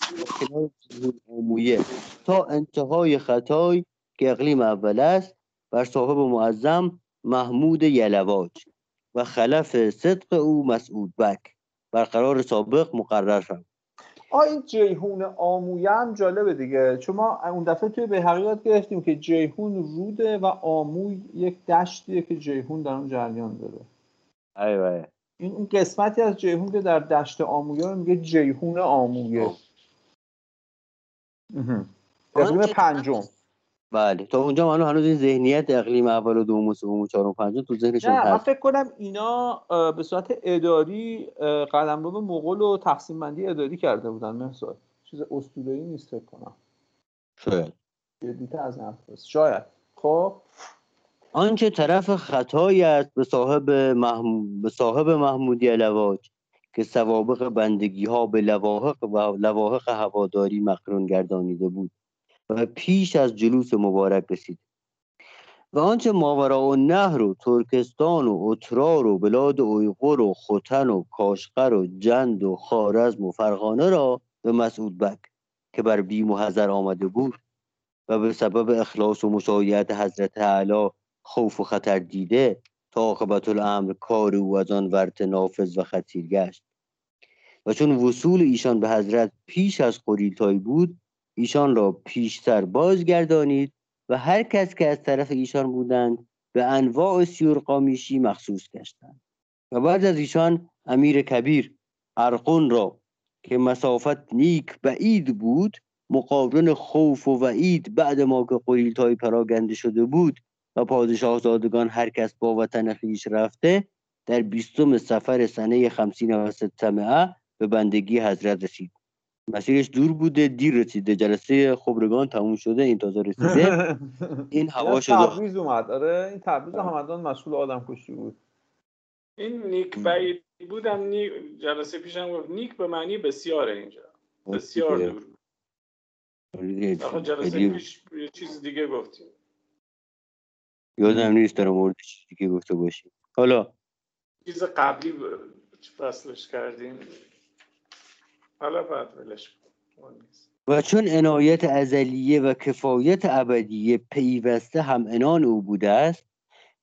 آمویه تا انتهای خطای که اقلیم اول است بر صاحب معظم محمود یلواج و خلف صدق او مسعود بک برقرار سابق مقرر شد آ این جیهون آمویه هم جالبه دیگه. چون ما اون دفعه توی به حقیقت گرفتیم که جیهون روده و آموی یک دشتیه که جیهون در اون جریان داره. ایوه این اون قسمتی از جیهون که در دشت آمویه رو میگه جیهون آمویه. اقلیم آنچه پنجم. بله. تا اونجا من هنوز این ذهنیت اقلیم اول و دوم و سوم و چهارم و پنجم تو ذهنشون نه من هست. فکر کنم اینا به صورت اداری قلمرو به مغول و تقسیم بندی اداری کرده بودن مثلا چیز اسطوره‌ای نیست فکر کنم. شاید. جدیت از است. شاید. خب. آنچه طرف خطایی است به صاحب, محمود به صاحب محمودی لواج که سوابق بندگی ها به لواحق و لواحق هواداری مقرون گردانیده بود. و پیش از جلوس مبارک رسید. و آنچه ماوراء و نهر و ترکستان و اترار و بلاد اویغور و ختن و کاشقر و جند و خارزم و فرغانه را به مسعود بک که بر بیم و حذر آمده بود و به سبب اخلاص و مشایعت حضرت اعلی خوف و خطر دیده تا عاقبت الامر کار او از آن ورت نافذ و خطیر گشت. و چون وصول ایشان به حضرت پیش از قریلتای بود ایشان را پیشتر بازگردانید و هر کس که از طرف ایشان بودند به انواع سیور قامیشی مخصوص گشتند. و بعد از ایشان امیر کبیر ارقون را که مسافت نیک بعید بود مقابلن خوف و وعید بعد ما که قریلتای پراگنده شده بود و پادشاه زادگان هر کس با وطن خویش رفته در بیستم سفر سنه خمسین و ستمعه به بندگی حضرت رسید. مسیرش دور بوده دیر رسیده جلسه خبرگان تموم شده این تازه رسیده. <laughs> این هوا شده. تبریز اومد. آره این تبریز همدان مسئول آدم کشی بود. این نیک بعید بودم نیک جلسه پیشم گفت نیک به معنی بسیاره اینجا. بسیار دور آخه جلسه پیش یه چیز دیگه گفتیم. یادم نیست در مورد چیزی که گفته باشیم. حالا چیز قبلی فصلش کردیم؟ حالا بعد ولش. و چون عنایت ازلیه و کفایت ابدیه پیوسته هم انان او بوده است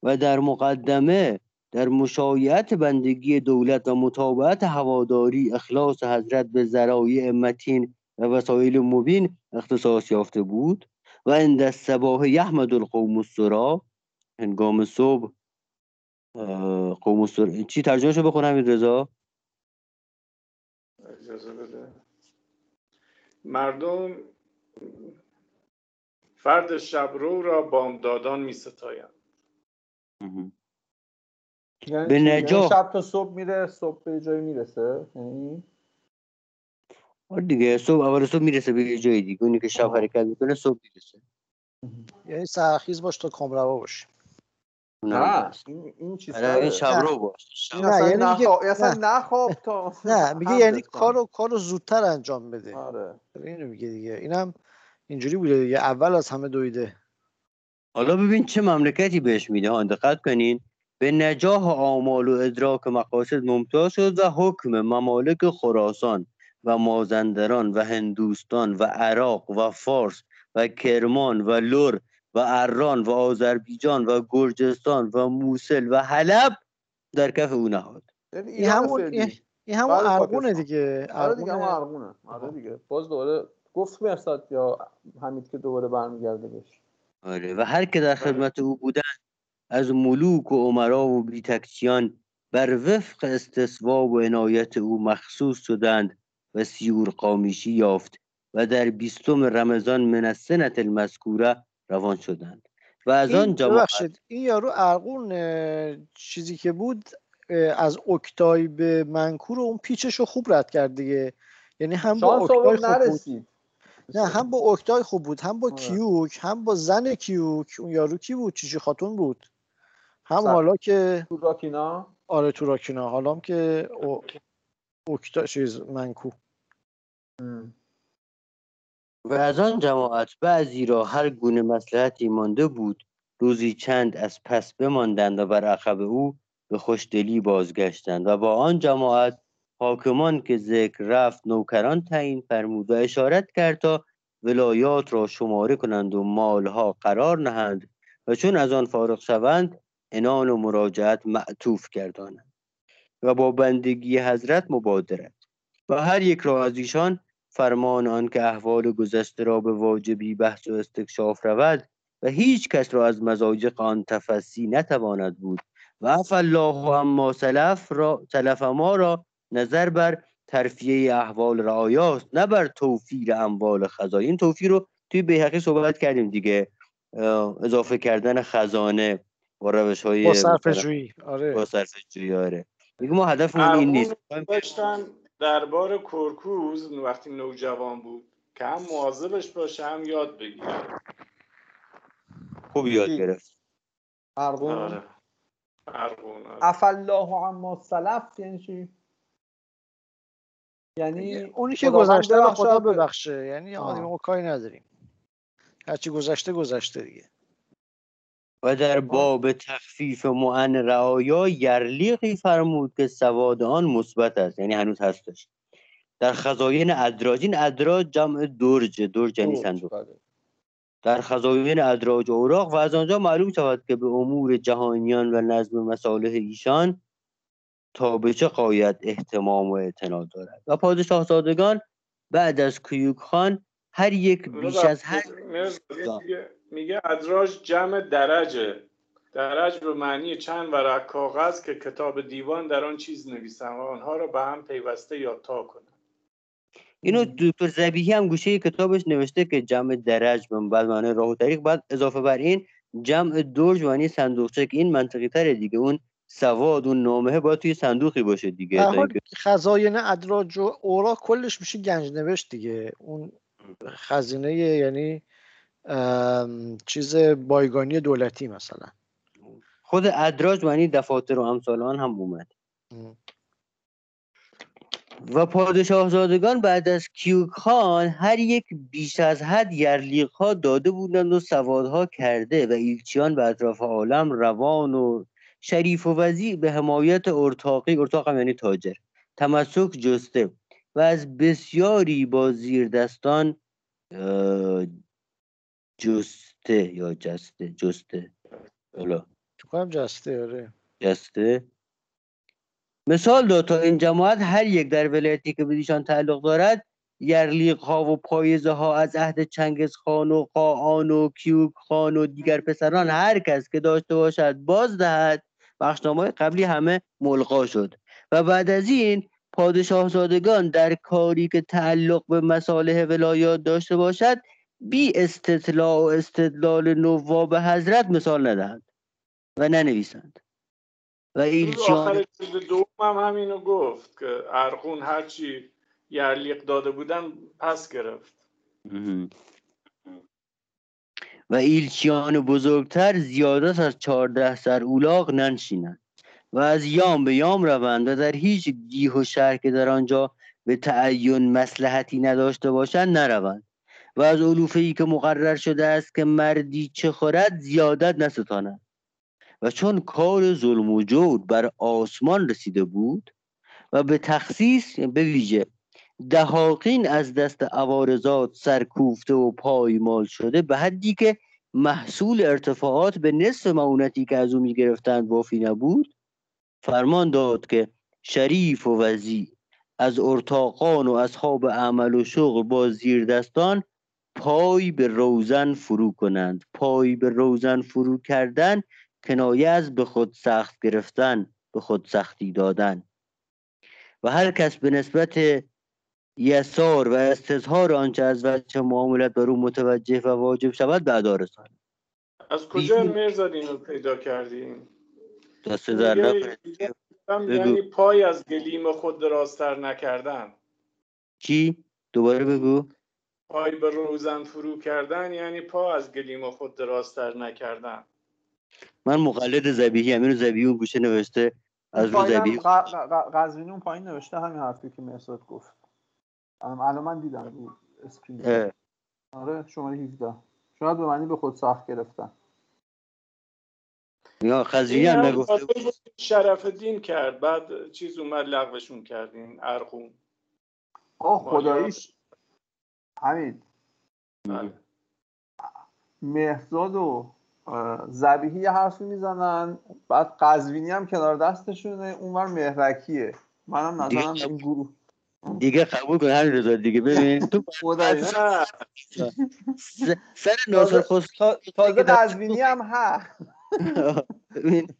و در مقدمه در مشایعت بندگی دولت و مطابقت هواداری اخلاص حضرت به ذرایع متین و وسایل مبین اختصاص یافته بود و عند الصباح یحمد القوم السرا هنگام صبح قوم السرا. چی ترجمه شو بخونم رضا اجازه بده مردم فرد شبرو را بامدادان می ستایند یعنی به؟ یعنی نجاح. شب تا صبح میره صبح به جایی می‌رسه؟ یعنی؟ آره دیگه صبح اول صبح می‌رسه به یه جای دیگه. اونی که شب. حرکت می‌کنه صبح می‌رسه. یعنی سرخیز باش تا کامروا باش اونم نه. این این چیز این شب رو باش. این نه، اصلا یعنی میگه- نخواب اصلا نه. نخواب تا <laughs> نه میگه هم یعنی بزن. کارو کارو زودتر انجام بده. آره. اینو میگه دیگه. اینم اینجوری بوده دیگه. اول از همه دویده. حالا ببین چه مملکتی بهش میده. ها دقت کنین. به نجاح آمال و ادراک مقاصد ممتاز شد و حکم ممالک خراسان و مازندران و هندوستان و عراق و فارس و کرمان و لور و اران و آذربایجان و گرجستان و موسل و حلب در کف او نهاد. یعنی این همون. این همون بله،. دیگه. آره دیگه ارگونه همون ارگونه. آره دیگه. باز دوباره گفت مرساد یا حمید که دوباره برمیگرده بهش. آره و هر که در خدمت او بودند از ملوک و عمرا و بیتکچیان بر وفق استصواب و عنایت او مخصوص شدند و سیور قامیشی یافت و در بیستم رمضان من السنة المذکوره روان شدند و از این آن جماعت ببخشید این یارو ارقون چیزی که بود از اکتای به منکور اون پیچش رو خوب رد کرد دیگه. یعنی هم با آورد خوب بود. نه هم با اکتای خوب بود هم با آره. کیوک هم با زن کیوک. اون یارو کی بود؟ چیچی خاتون بود. هم سر- حالا که تو راکینا آره تو راکینا حالا هم که او... اکتا چیز منکو و از آن جماعت بعضی را هر گونه مسلحتی مانده بود روزی چند از پس بماندند و بر عقب او به خوشدلی بازگشتند و با آن جماعت حاکمان که ذکر رفت نوکران تعیین فرمود و اشارت کرد تا ولایات را شماره کنند و مالها قرار نهند و چون از آن فارغ شوند عنان مراجعت معطوف گردانند و با بندگی حضرت مبادرت و هر یک را از ایشان فرمان آن که احوال گذشته را به واجبی بحث و استکشاف رود و هیچ کس را از مضایق آن تفصی نتواند بود. و عفا الله عما سلف را سلف ما را نظر بر ترفیه احوال رعایاست نه بر توفیر اموال خزانه این توفیر رو توی بیهقی صحبت کردیم دیگه اضافه کردن خزانه با روش های با صرف جویی آره. با صرف جویی، آره. ما هدفمون این نیست. داشتن دربار کرکوز وقتی نوجوان بود که هم مواظبش باشه هم یاد بگیره. خوب یاد گرفت. ارگون آره. ارقون آره. افالله عما سلف یعنی چی؟ یعنی اونی که گذشته رو خدا. ببخشه. یعنی ما کاری نداریم. هرچی گذشته گذشته دیگه. و در باب تخفیف معن رعایا یرلیقی فرمود که سواد آن مثبت است یعنی هنوز هستش. در خزاین ادراج این ادراج جمع درج درج یعنی صندوق. بله. در خزاین ادراج اوراق و از آنجا معلوم شود که به امور جهانیان و نظم مصالح ایشان تا به چه قایت احتمام و اعتنا دارد. و پادشاهزادگان بعد از کیوک خان هر یک بیش از هر میگه ادراج جمع درجه. درج به معنی چند ورق کاغذ که کتاب دیوان در آن چیز نویسن و آنها را به هم پیوسته یا تا کنن اینو دکتر زبیحی هم گوشه کتابش نوشته که جمع درج به بعد معنی راه و طریق. بعد اضافه بر این جمع درج معنی صندوقچه که این منطقی تره دیگه. اون سواد اون نامه باید توی صندوقی باشه دیگه. خزاین ادراج و اوراق کلش میشه گنج نوشت دیگه. اون خزینه یعنی چیز بایگانی دولتی مثلا خود ادراج معنی دفاتر و امثال آن هم اومد ام. و پادشاهزادگان بعد از کیوک خان هر یک بیش از حد یرلیق ها داده بودند و سوادها کرده و ایلچیان به اطراف عالم روان و شریف و وضیع به حمایت ارتاقی ارتاق هم یعنی تاجر تمسک جسته و از بسیاری با زیر دستان اه، جسته یا جسته جسته حالا کنم جسته آره جسته مثال داد تا این جماعت هر یک در ولایتی که به ایشان تعلق دارد یرلیق ها و پایزه ها از عهد چنگز خان و قاآن و کیوک خان و دیگر پسران هر کس که داشته باشد باز دهد بخشنامه قبلی همه ملقا شد و بعد از این پادشاهزادگان در کاری که تعلق به مصالح ولایات داشته باشد بی استطلاع و استدلال نواب حضرت مثال ندهند و ننویسند. و ایلچیان آخر دوم هم همینو گفت که ارقون هرچی یرلیق داده بودن پس گرفت. و ایلچیان بزرگتر زیادت از چهارده سر اولاغ ننشینند و از یام به یام روند و در هیچ دیه و شهر که در آنجا به تعین مسلحتی نداشته باشند نروند. و از علوفه ای که مقرر شده است که مردی چه خورد زیادت نستانند و چون کار ظلم و جور بر آسمان رسیده بود و به تخصیص یعنی به ویژه دهاقین از دست عوارضات سرکوفته و پایمال شده به حدی که محصول ارتفاعات به نصف معونتی که از او می‌گرفتند وافی نبود فرمان داد که شریف و وزی از ارتاقان و اصحاب عمل و شغل با زیر دستان پای به روزن فرو کنند. پای به روزن فرو کردن کنایه از به خود سخت گرفتن به خود سختی دادن. و هر کس به نسبت یسار و استظهار آنچه از وجه معاملت بر او متوجه و واجب شود به ادا رساند. از کجا مرزاد اینو پیدا کردیم دست در یعنی پای از گلیم خود درازتر نکردن. چی؟ دوباره بگو. پای به روزن فرو کردن یعنی پا از گلیم خود درازتر نکردن. من مقلد زبیهی همین زبیهی اون گوشه نوشته از رو زبیهی قزوینی اون پایین نوشته همین حرفی که مرساد گفت. الان من دیدم رو اسکرین. آره شماره 17 شاید به معنی به خود سخت گرفتن. یا قزوینی هم نگفته شرف دین کرد بعد چیز اومد لغوشون کردین ارخون آه خداییش. همین بله. مهزاد و زبیهی یه حرفی می‌زنن بعد قزوینی هم کنار دستشونه اونور مهرکیه. منم نظرم این گروه. دیگه قبول کن همین رضا دیگه. ببین تو <laughs> سر ناصر خسرو تازه قزوینی هم ها <laughs>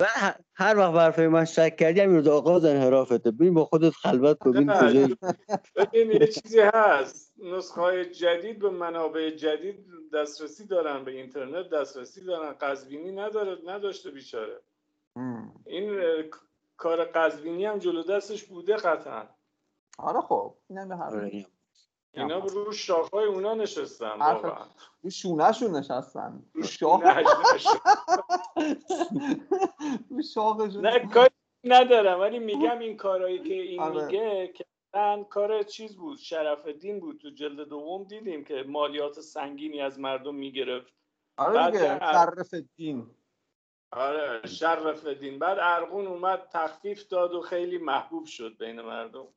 ببین هر وقت برفای من شک کردی همین روز آغاز انحرافته ببین با خودت خلوت کن ببین کجایی. ببین یه چیزی هست. نسخه های جدید به منابع جدید دسترسی دارن به اینترنت دسترسی دارن. قزوینی نداره نداشته بیچاره. این کار قزوینی هم جلو دستش بوده قطعا. آره خب اینم آره، اینا رو شاخهای اونا نشستن واقعا. رو شونه شون نشستن. رو شاخ رو شاخشون نه کاری ندارم ولی میگم این کارهایی که این آره. میگه که کار چیز بود. شرف دین بود. تو جلد دوم دیدیم که مالیات سنگینی از مردم می‌گرفت. آره دیگه شرف دین. آره شرف دین. بعد ارغون اومد تخفیف داد و خیلی محبوب شد بین مردم.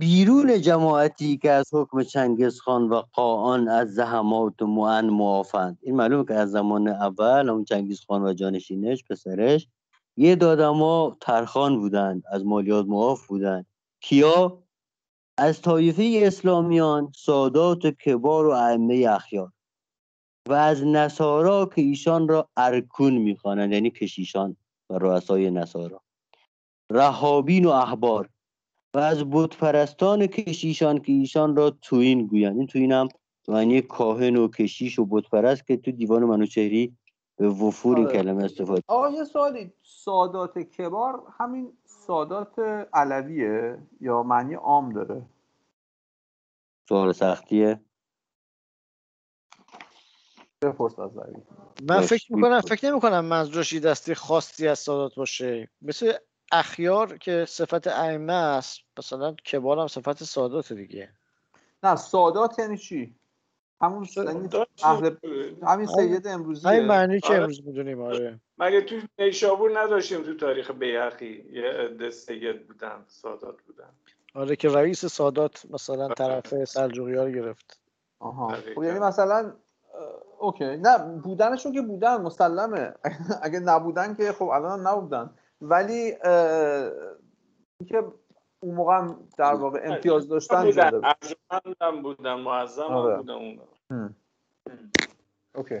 بیرون جماعتی که از حکم چنگز خان و قاان از زحمات و معن معافند. این معلومه که از زمان اول اون چنگیز خان و جانشینش پسرش یه دادما ترخان بودند از مالیات معاف بودند. کیا؟ از طایفه اسلامیان سادات کبار و ائمه اخیار. و از نصارا که ایشان را ارکون می‌خوانند یعنی کشیشان و رؤسای نصارا. رهابین و احبار. و از پرستان کشیشان که ایشان را توین گویند. این توین هم معنی کاهن و کشیش و پرست که تو دیوان منوچهری به وفور این آره. کلمه استفاده آقا یه سوالی. سادات کبار همین سادات علویه یا معنی عام داره؟ سوال سختیه. بپرس از من فکر می‌کنم فکر نمی کنم منظورش دستی خاصی از سادات باشه. مثل اخیار که صفت ائمه است مثلا کبار هم صفت سادات دیگه. نه سادات یعنی چی؟ همون یعنی اهل همین سید امروزی همین معنی که آره. امروز می‌دونیم آره. مگه تو نیشابور نداشتیم تو تاریخ بیحقی؟ یه عده سید بودن سادات بودن. آره که رئیس سادات مثلا آره. طرف سلجوقی ها رو گرفت. آها. خب یعنی مثلا اوکی. نه بودنشون که بودن مسلمه. <laughs> اگه نبودن که خب الان نبودن. ولی اینکه اون موقع هم در واقع امتیاز داشتن بودن ارجمند بودن معظم آره. بودن اون اوکی.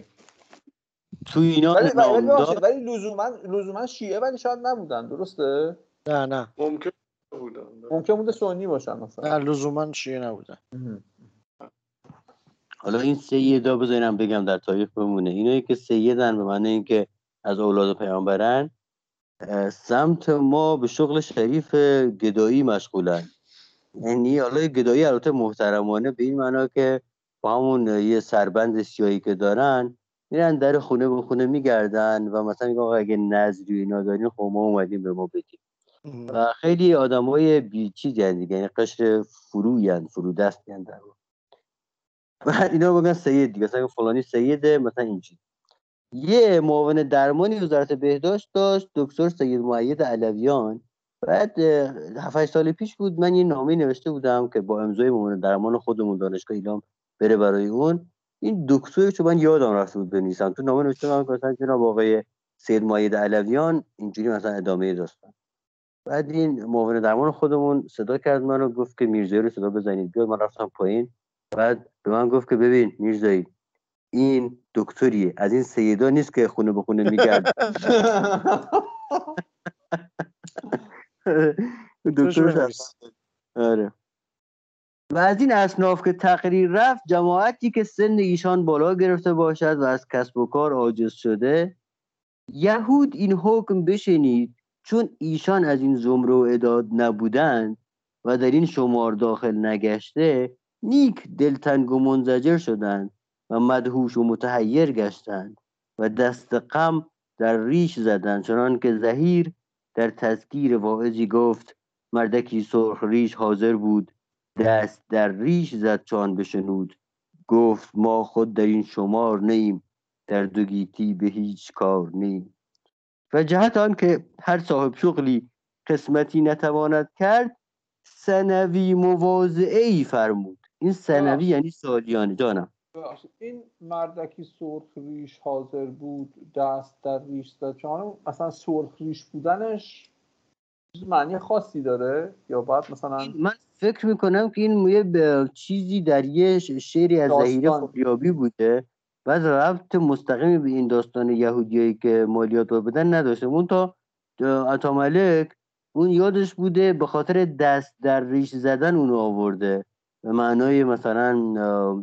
تو اینا ولی ولی, ولی لزوما لزوما شیعه ولی شاید نبودن درسته؟ نه نه. ممکن بودن ممکن بوده سنی باشن مثلا. نه لزوما شیعه نبودن. حالا این سیدا بذارم بگم در تاریخ بمونه. اینایی که سیدن به معنی اینکه از اولاد پیامبرن سمت ما به شغل شریف گدایی مشغولن. یعنی حالا گدایی البته محترمانه به این معنا که با همون یه سربند سیاهی که دارن میرن در خونه به خونه میگردن و مثلا میگن اگه نظری اینا دارین خب ما اومدیم به ما بدیم و خیلی آدمای بی چیزی دیگه یعنی قشر فروی فرو دست در بعد اینا بگن سید دیگه مثلا فلانی سیده مثلا اینجوری. یه معاون درمانی وزارت بهداشت داشت دکتر سید معید علویان. بعد هفت سال پیش بود من یه نامه نوشته بودم که با امضای معاون درمان خودمون دانشگاه ایلام بره برای اون. این دکتر چون من یادم رفته بود بنویسم. تو نامه نوشته من مثلا جناب آقای سید ماید علویان اینجوری مثلا ادامه داستان. بعد این معاون درمان خودمون صدا کرد منو گفت که میرزایی رو صدا بزنید بیاد من رفتم پایین. بعد به من گفت که ببین میرزایی این دکتریه. از این سیدا نیست که خونه به خونه میگرد <laughs> دکتر آره. و از این اصناف که تقریر رفت جماعتی که سن ایشان بالا گرفته باشد و از کسب و کار عاجز شده یهود این حکم بشنید چون ایشان از این زمره و اداد نبودند و در این شمار داخل نگشته نیک دلتنگ و منزجر شدند. و مدهوش و متحیر گشتند و دست غم در ریش زدند چنان که زهیر در تذکیر واعظی گفت مردکی سرخ ریش حاضر بود دست در ریش زد چان بشنود. گفت ما خود در این شمار نیم در دوگیتی به هیچ کار نیم. و جهت آن که هر صاحب شغلی قسمتی نتواند کرد سنوی مواضعه ای فرمود. این سنوی یعنی سالیانه جانم. این مردکی سرخ ریش حاضر بود دست در ریش زد؟ چون اصلا سرخ ریش بودنش معنی خاصی داره؟ یا باید مثلا من فکر می‌کنم که این یه چیزی در یه شعری از زهیره خبیابی بوده بعد رفت مستقیمی به این داستان یهودیایی که مالیات رو بدن نداشته. اون تا ملک اون یادش بوده به خاطر دست در ریش زدن اونو آورده. به معنای مثلا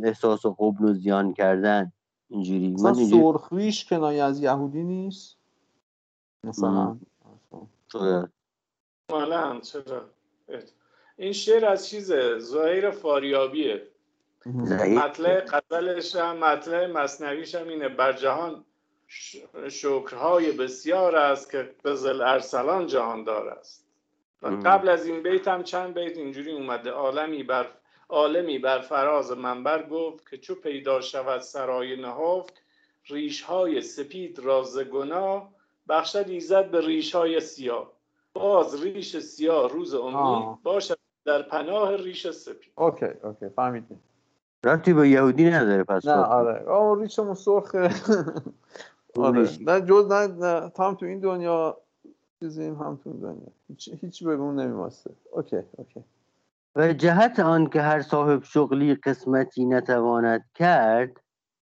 احساس قبل و زیان کردن اینجوری. مثلا سرخ ریش کنایه از یهودی نیست؟ مثلا. چرا؟ این شعر از چیزه؟ زهیر فاریابیه. مطلع قتلش هم مطلع مصنویش هم اینه. بر جهان شکرهای بسیار است که به زل ارسلان جهاندار است. و قبل از این بیت هم چند بیت اینجوری اومده. عالمی بر عالمی بر فراز منبر گفت که چو پیدا شود سرای نهفت ریش های سپید راز گناه بخشد ایزد به ریش های سیاه. باز ریش سیاه روز امید باشد در پناه ریش سپید. okay okay فهمیدیم. ربطی به یهودی نداره پس نه آره. آه ریشمون سرخه <laughs> آره. نه جز نه, نه. هم تو این دنیا چیزیم هم تو این دنیا. هیچ هیچ به اون نمیماسته okay okay. و جهت آن که هر صاحب شغلی قسمتی نتواند کرد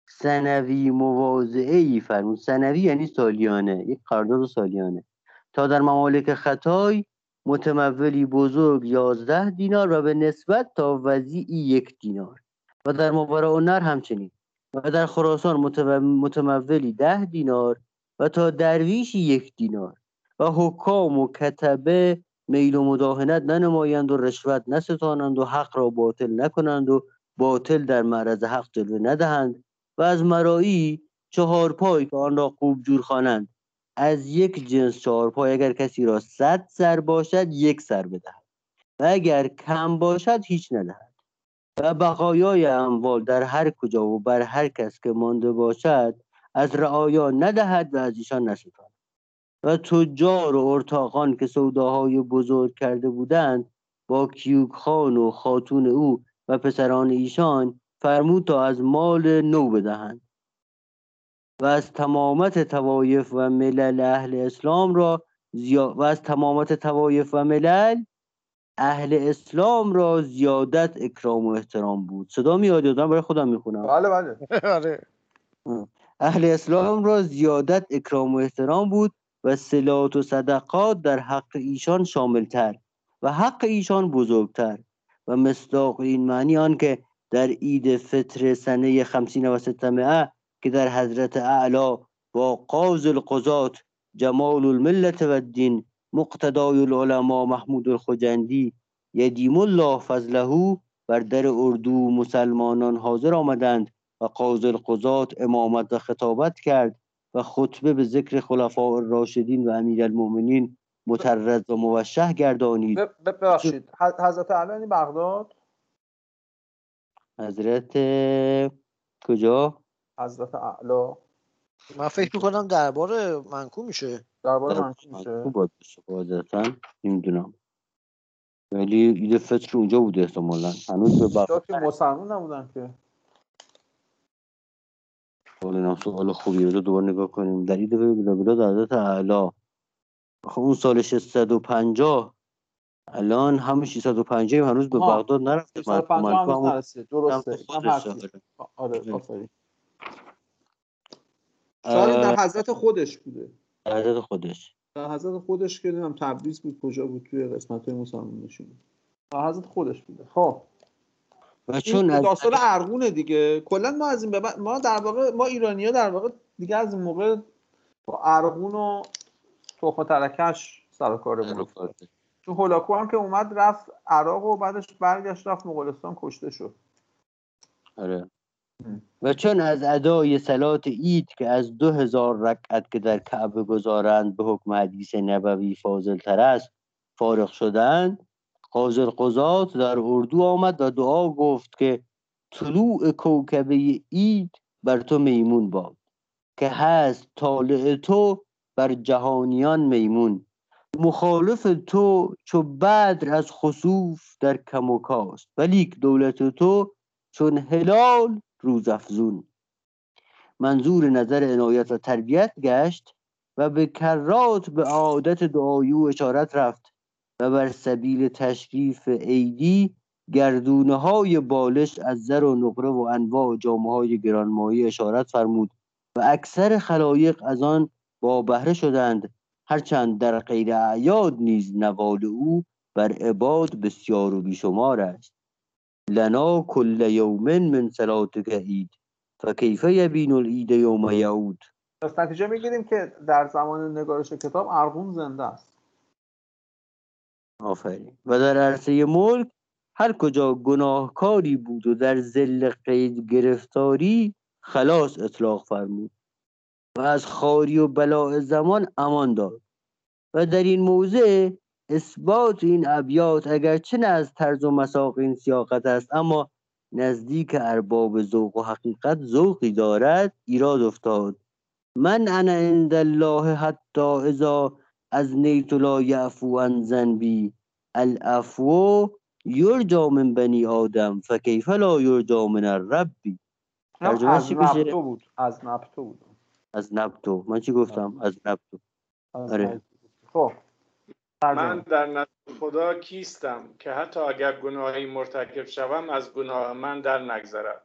سنوی مواضعه ای فرمود. سنوی یعنی سالیانه یک قرارداد سالیانه. تا در ممالک خطای متمولی بزرگ یازده دینار و به نسبت تا وضیعی یک دینار. و در و نر همچنین. و در خراسان متمولی ده دینار و تا درویشی یک دینار. و حکام و کتبه میل و مداهنت ننمایند و رشوت نستانند و حق را باطل نکنند و باطل در معرض حق جلوه ندهند و از مرایی چهار پای که آن را خوب جور خوانند از یک جنس چهار پای اگر کسی را صد سر باشد یک سر بدهد. و اگر کم باشد هیچ ندهد. و بقایای اموال در هر کجا و بر هر کس که مانده باشد از رعایا ندهد و از ایشان نستاند. و تجار و ارتاقان که سوداهای بزرگ کرده بودند با کیوک خان و خاتون او و پسران ایشان فرمود تا از مال نو بدهند و از تمامت توایف و ملل اهل اسلام را زیا... و از تمامت توایف و ملل اهل اسلام را زیادت اکرام و احترام بود. صدا میاد یادم برای خودم می‌خونم. بله بله. <laughs> آره. اهل اسلام را زیادت اکرام و احترام بود. و سلات و صدقات در حق ایشان شاملتر و حق ایشان بزرگتر و مصداق این معنی آن که در عید فطر سنه خمسین و ستمعه که در حضرت اعلا با قاض القضات جمال الملت و الدین مقتدای العلماء محمود الخجندی یدیم الله فضله بر در اردو مسلمانان حاضر آمدند و قاضی القضات امامت و خطابت کرد و خطبه به ذکر خلفاء الراشدین و امیر المؤمنین مترد و موشه گردانید. ببخشید. حضرت علی بغداد؟ حضرت کجا؟ حضرت اعلا. من فکر می‌کنم دربار منکو میشه. دربار منکو میشه. باید بشه نمی‌دونم. ولی ایده فطر اونجا بوده احتمالا. هنوز به بغداد که مسلمون نبودن که. سوال سوال خوبی رو دوباره نگاه کنیم. در ایده بلا در حضرت اعلی. خب اون سال 650 الان همون 650 هنوز به بغداد نرفته. 650 هنوز نرسید درسته. آره آفرین. شاید در حضرت خودش بوده. در حضرت خودش. در حضرت خودش که نمی‌دونم تبریز بود کجا بود توی قسمت های مسلمان نشون در حضرت خودش بوده. خب. و چون داستان ارغونه دیگه. کلا ما از این ما در واقع ما ایرانی ها در واقع دیگه از این موقع با ارغون و تخم ترکش سر کار تو هولاکو هم که اومد رفت عراق و بعدش برگشت رفت مغولستان کشته شد. آره. و چون از ادای سلات اید که از دو هزار رکعت که در کعبه گذارند به حکم حدیث نبوی فاضل تر است فارغ شدند قاضر قضات در اردو آمد و دعا گفت که طلوع کوکبه اید بر تو میمون باد که هست طالع تو بر جهانیان میمون. مخالف تو چو بدر از خصوف در کم و کاست ولیک دولت تو چون هلال روزافزون منظور نظر عنایت و تربیت گشت و به کرات به عادت دعایو اشارت رفت. و بر سبیل تشریف عیدی گردونه های بالش از زر و نقره و انواع جامعه های گرانمایی اشارت فرمود و اکثر خلایق از آن با بهره شدند هرچند در غیر اعیاد نیز نوال او بر عباد بسیار و بیشمار است. لنا کل یوم من صلاتک عید فکیف یبین العید یوم یعود. پس نتیجه می‌گیریم که در زمان نگارش کتاب ارغون زنده است. آفرین. و در عرصه ملک هر کجا گناهکاری بود و در زل قید گرفتاری خلاص اطلاق فرمود و از خاری و بلاء زمان امان داد. و در این موضع اثبات این ابیات اگرچه نه از طرز و مساق این سیاقت است اما نزدیک ارباب ذوق و حقیقت ذوقی دارد ایراد افتاد. من انا عند الله حتی اذا از نیت لا یعفو عن ذنبی العفو یرجا من بنی آدم فکیف لا یرجا من الربی از نبتو بود. از نبتو بود. از نبتو من چی گفتم؟ از نبتو آره. خب. من در نزد خدا کیستم که حتی اگر گناهی مرتکب شوم از گناه من در نگذرد.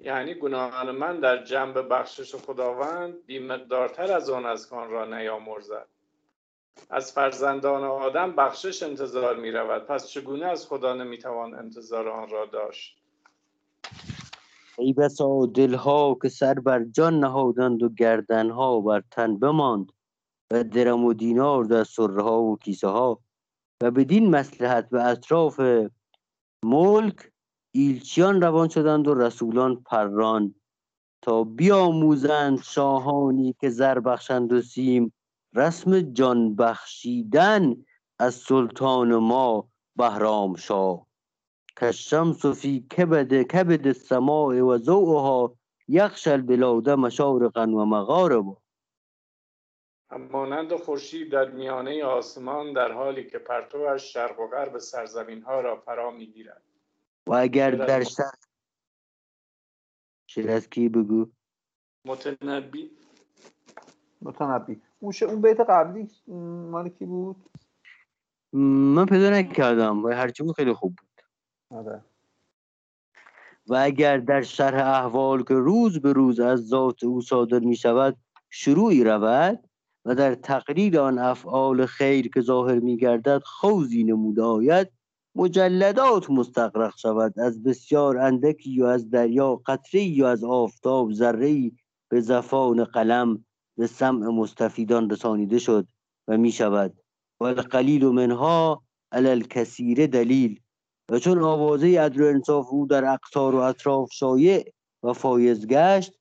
یعنی گناهان من در جنب بخشش خداوند بیمقدارتر از آن از کان را نیامرزد. از فرزندان آدم بخشش انتظار می رود پس چگونه از خدا نمی‌توان انتظار آن را داشت؟ ای بسا دلها که سر بر جان نهادند و گردنها بر تن بماند و درم و دینار در سره ها و کیسه ها و بدین مسلحت به اطراف ملک ایلچیان روان شدند و رسولان پران تا بیاموزند شاهانی که زر بخشند و سیم رسم جان بخشیدن از سلطان ما بهرام شاه. کشمس فی کبد کبد السماء و ضوءها یخشل البلاد مشارقا و مغاربا. مانند خورشید در میانه آسمان در حالی که پرتوش شرق و غرب سرزمین ها را فرا می‌گیرد. و اگر در شرق شیر از کی بگو؟ متنبی متنبی اون اون بیت قبلی مال کی بود؟ من پیدا نکردم. و هرچی بود خیلی خوب بود. آره. و اگر در شرح احوال که روز به روز از ذات او صادر می شود شروعی رود و در تقریر آن افعال خیر که ظاهر می گردد خوزی نموده آید مجلدات مستقرق شود. از بسیار اندکی یا از دریا قطره یا از آفتاب ذره به زفان قلم به سمع مستفیدان رسانیده شد و می شود. و القلیل منها علی الکثیر دلیل. و چون آوازه عدل و انصاف او در اقطار و اطراف شایع و فایض گشت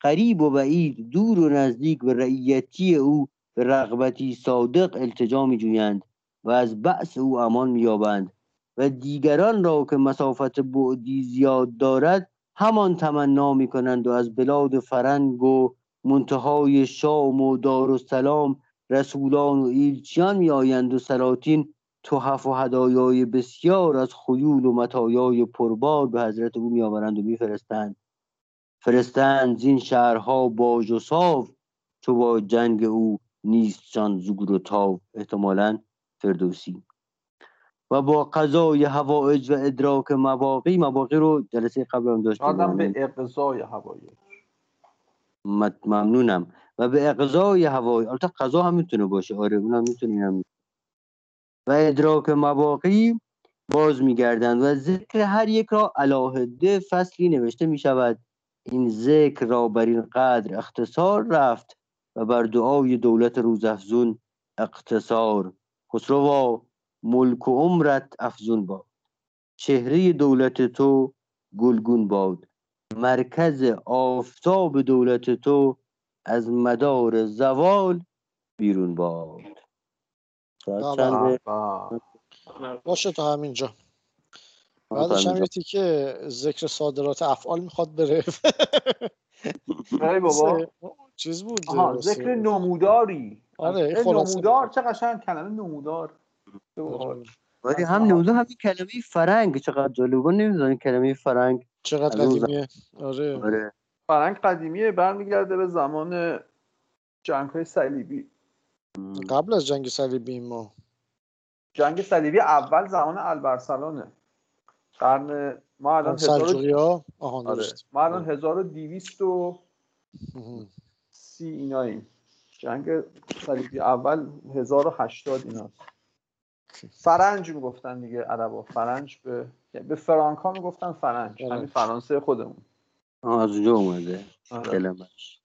قریب و بعید دور و نزدیک به رعیتی او به رغبتی صادق التجا می جویند و از بعث او امان مییابند و دیگران را که مسافت بعد زیاد دارد همان تمنا می کنند و از بلاد فرنگ و منتهای شام و دارالسلام رسولان و ایلچیان می آیند و سلاطین تحف و هدایای بسیار از خیول و متایای پربار به حضرت او میآورند و میفرستند. فرستند زین شهرها باج و صاف چو با جنگ او نیستشان زور و تاو احتمالا فردوسی. و با قضای هوایج و ادراک مواقعی مواقعی رو جلسه قبل هم داشتیم. آدم یعنی به اقضای هوایی مت- ممنونم. و به اقضای هوای البته قضا هم می‌تونه باشه. آره اونم می‌تونه می‌تونه. و ادراک مواقعی باز میگردند و ذکر هر یک را علاهده فصلی نوشته می شود این ذکر را بر این قدر اختصار رفت و بر دعای دولت روزافزون اقتصار خسروا ملک و عمرت افزون باد. چهره دولت تو گلگون باد. مرکز آفتاب دولت تو از مدار زوال بیرون باد؟ باشه تا همینجا. بعدش هم. یه تیکه ذکر صادرات افعال می‌خواد بره. <laughs> ای بابا. چیز بود ذکر نموداری. آره،. نمودار چه قشنگ کلمه نمودار. ولی هم نموده همین کلمه فرنگ. چقدر جالبه نمی‌دونی کلمه فرنگ چقدر قدیمیه؟ آره. آره. فرنگ قدیمیه برمیگرده به زمان جنگ های صلیبی قبل از جنگ صلیبی ما. جنگ صلیبی اول زمان البرسلانه قرن ما الان هزار و- سلجوقی ها؟ آها آره. درست. ما الان 1230 مهم. ایناییم جنگ صلیبی اول 1080 اینا فرنج می‌گفتن دیگه عربا. فرنج به به فرانک ها می‌گفتن فرنج. همین فرانسه خودمون از اونجا اومده آره. کلمش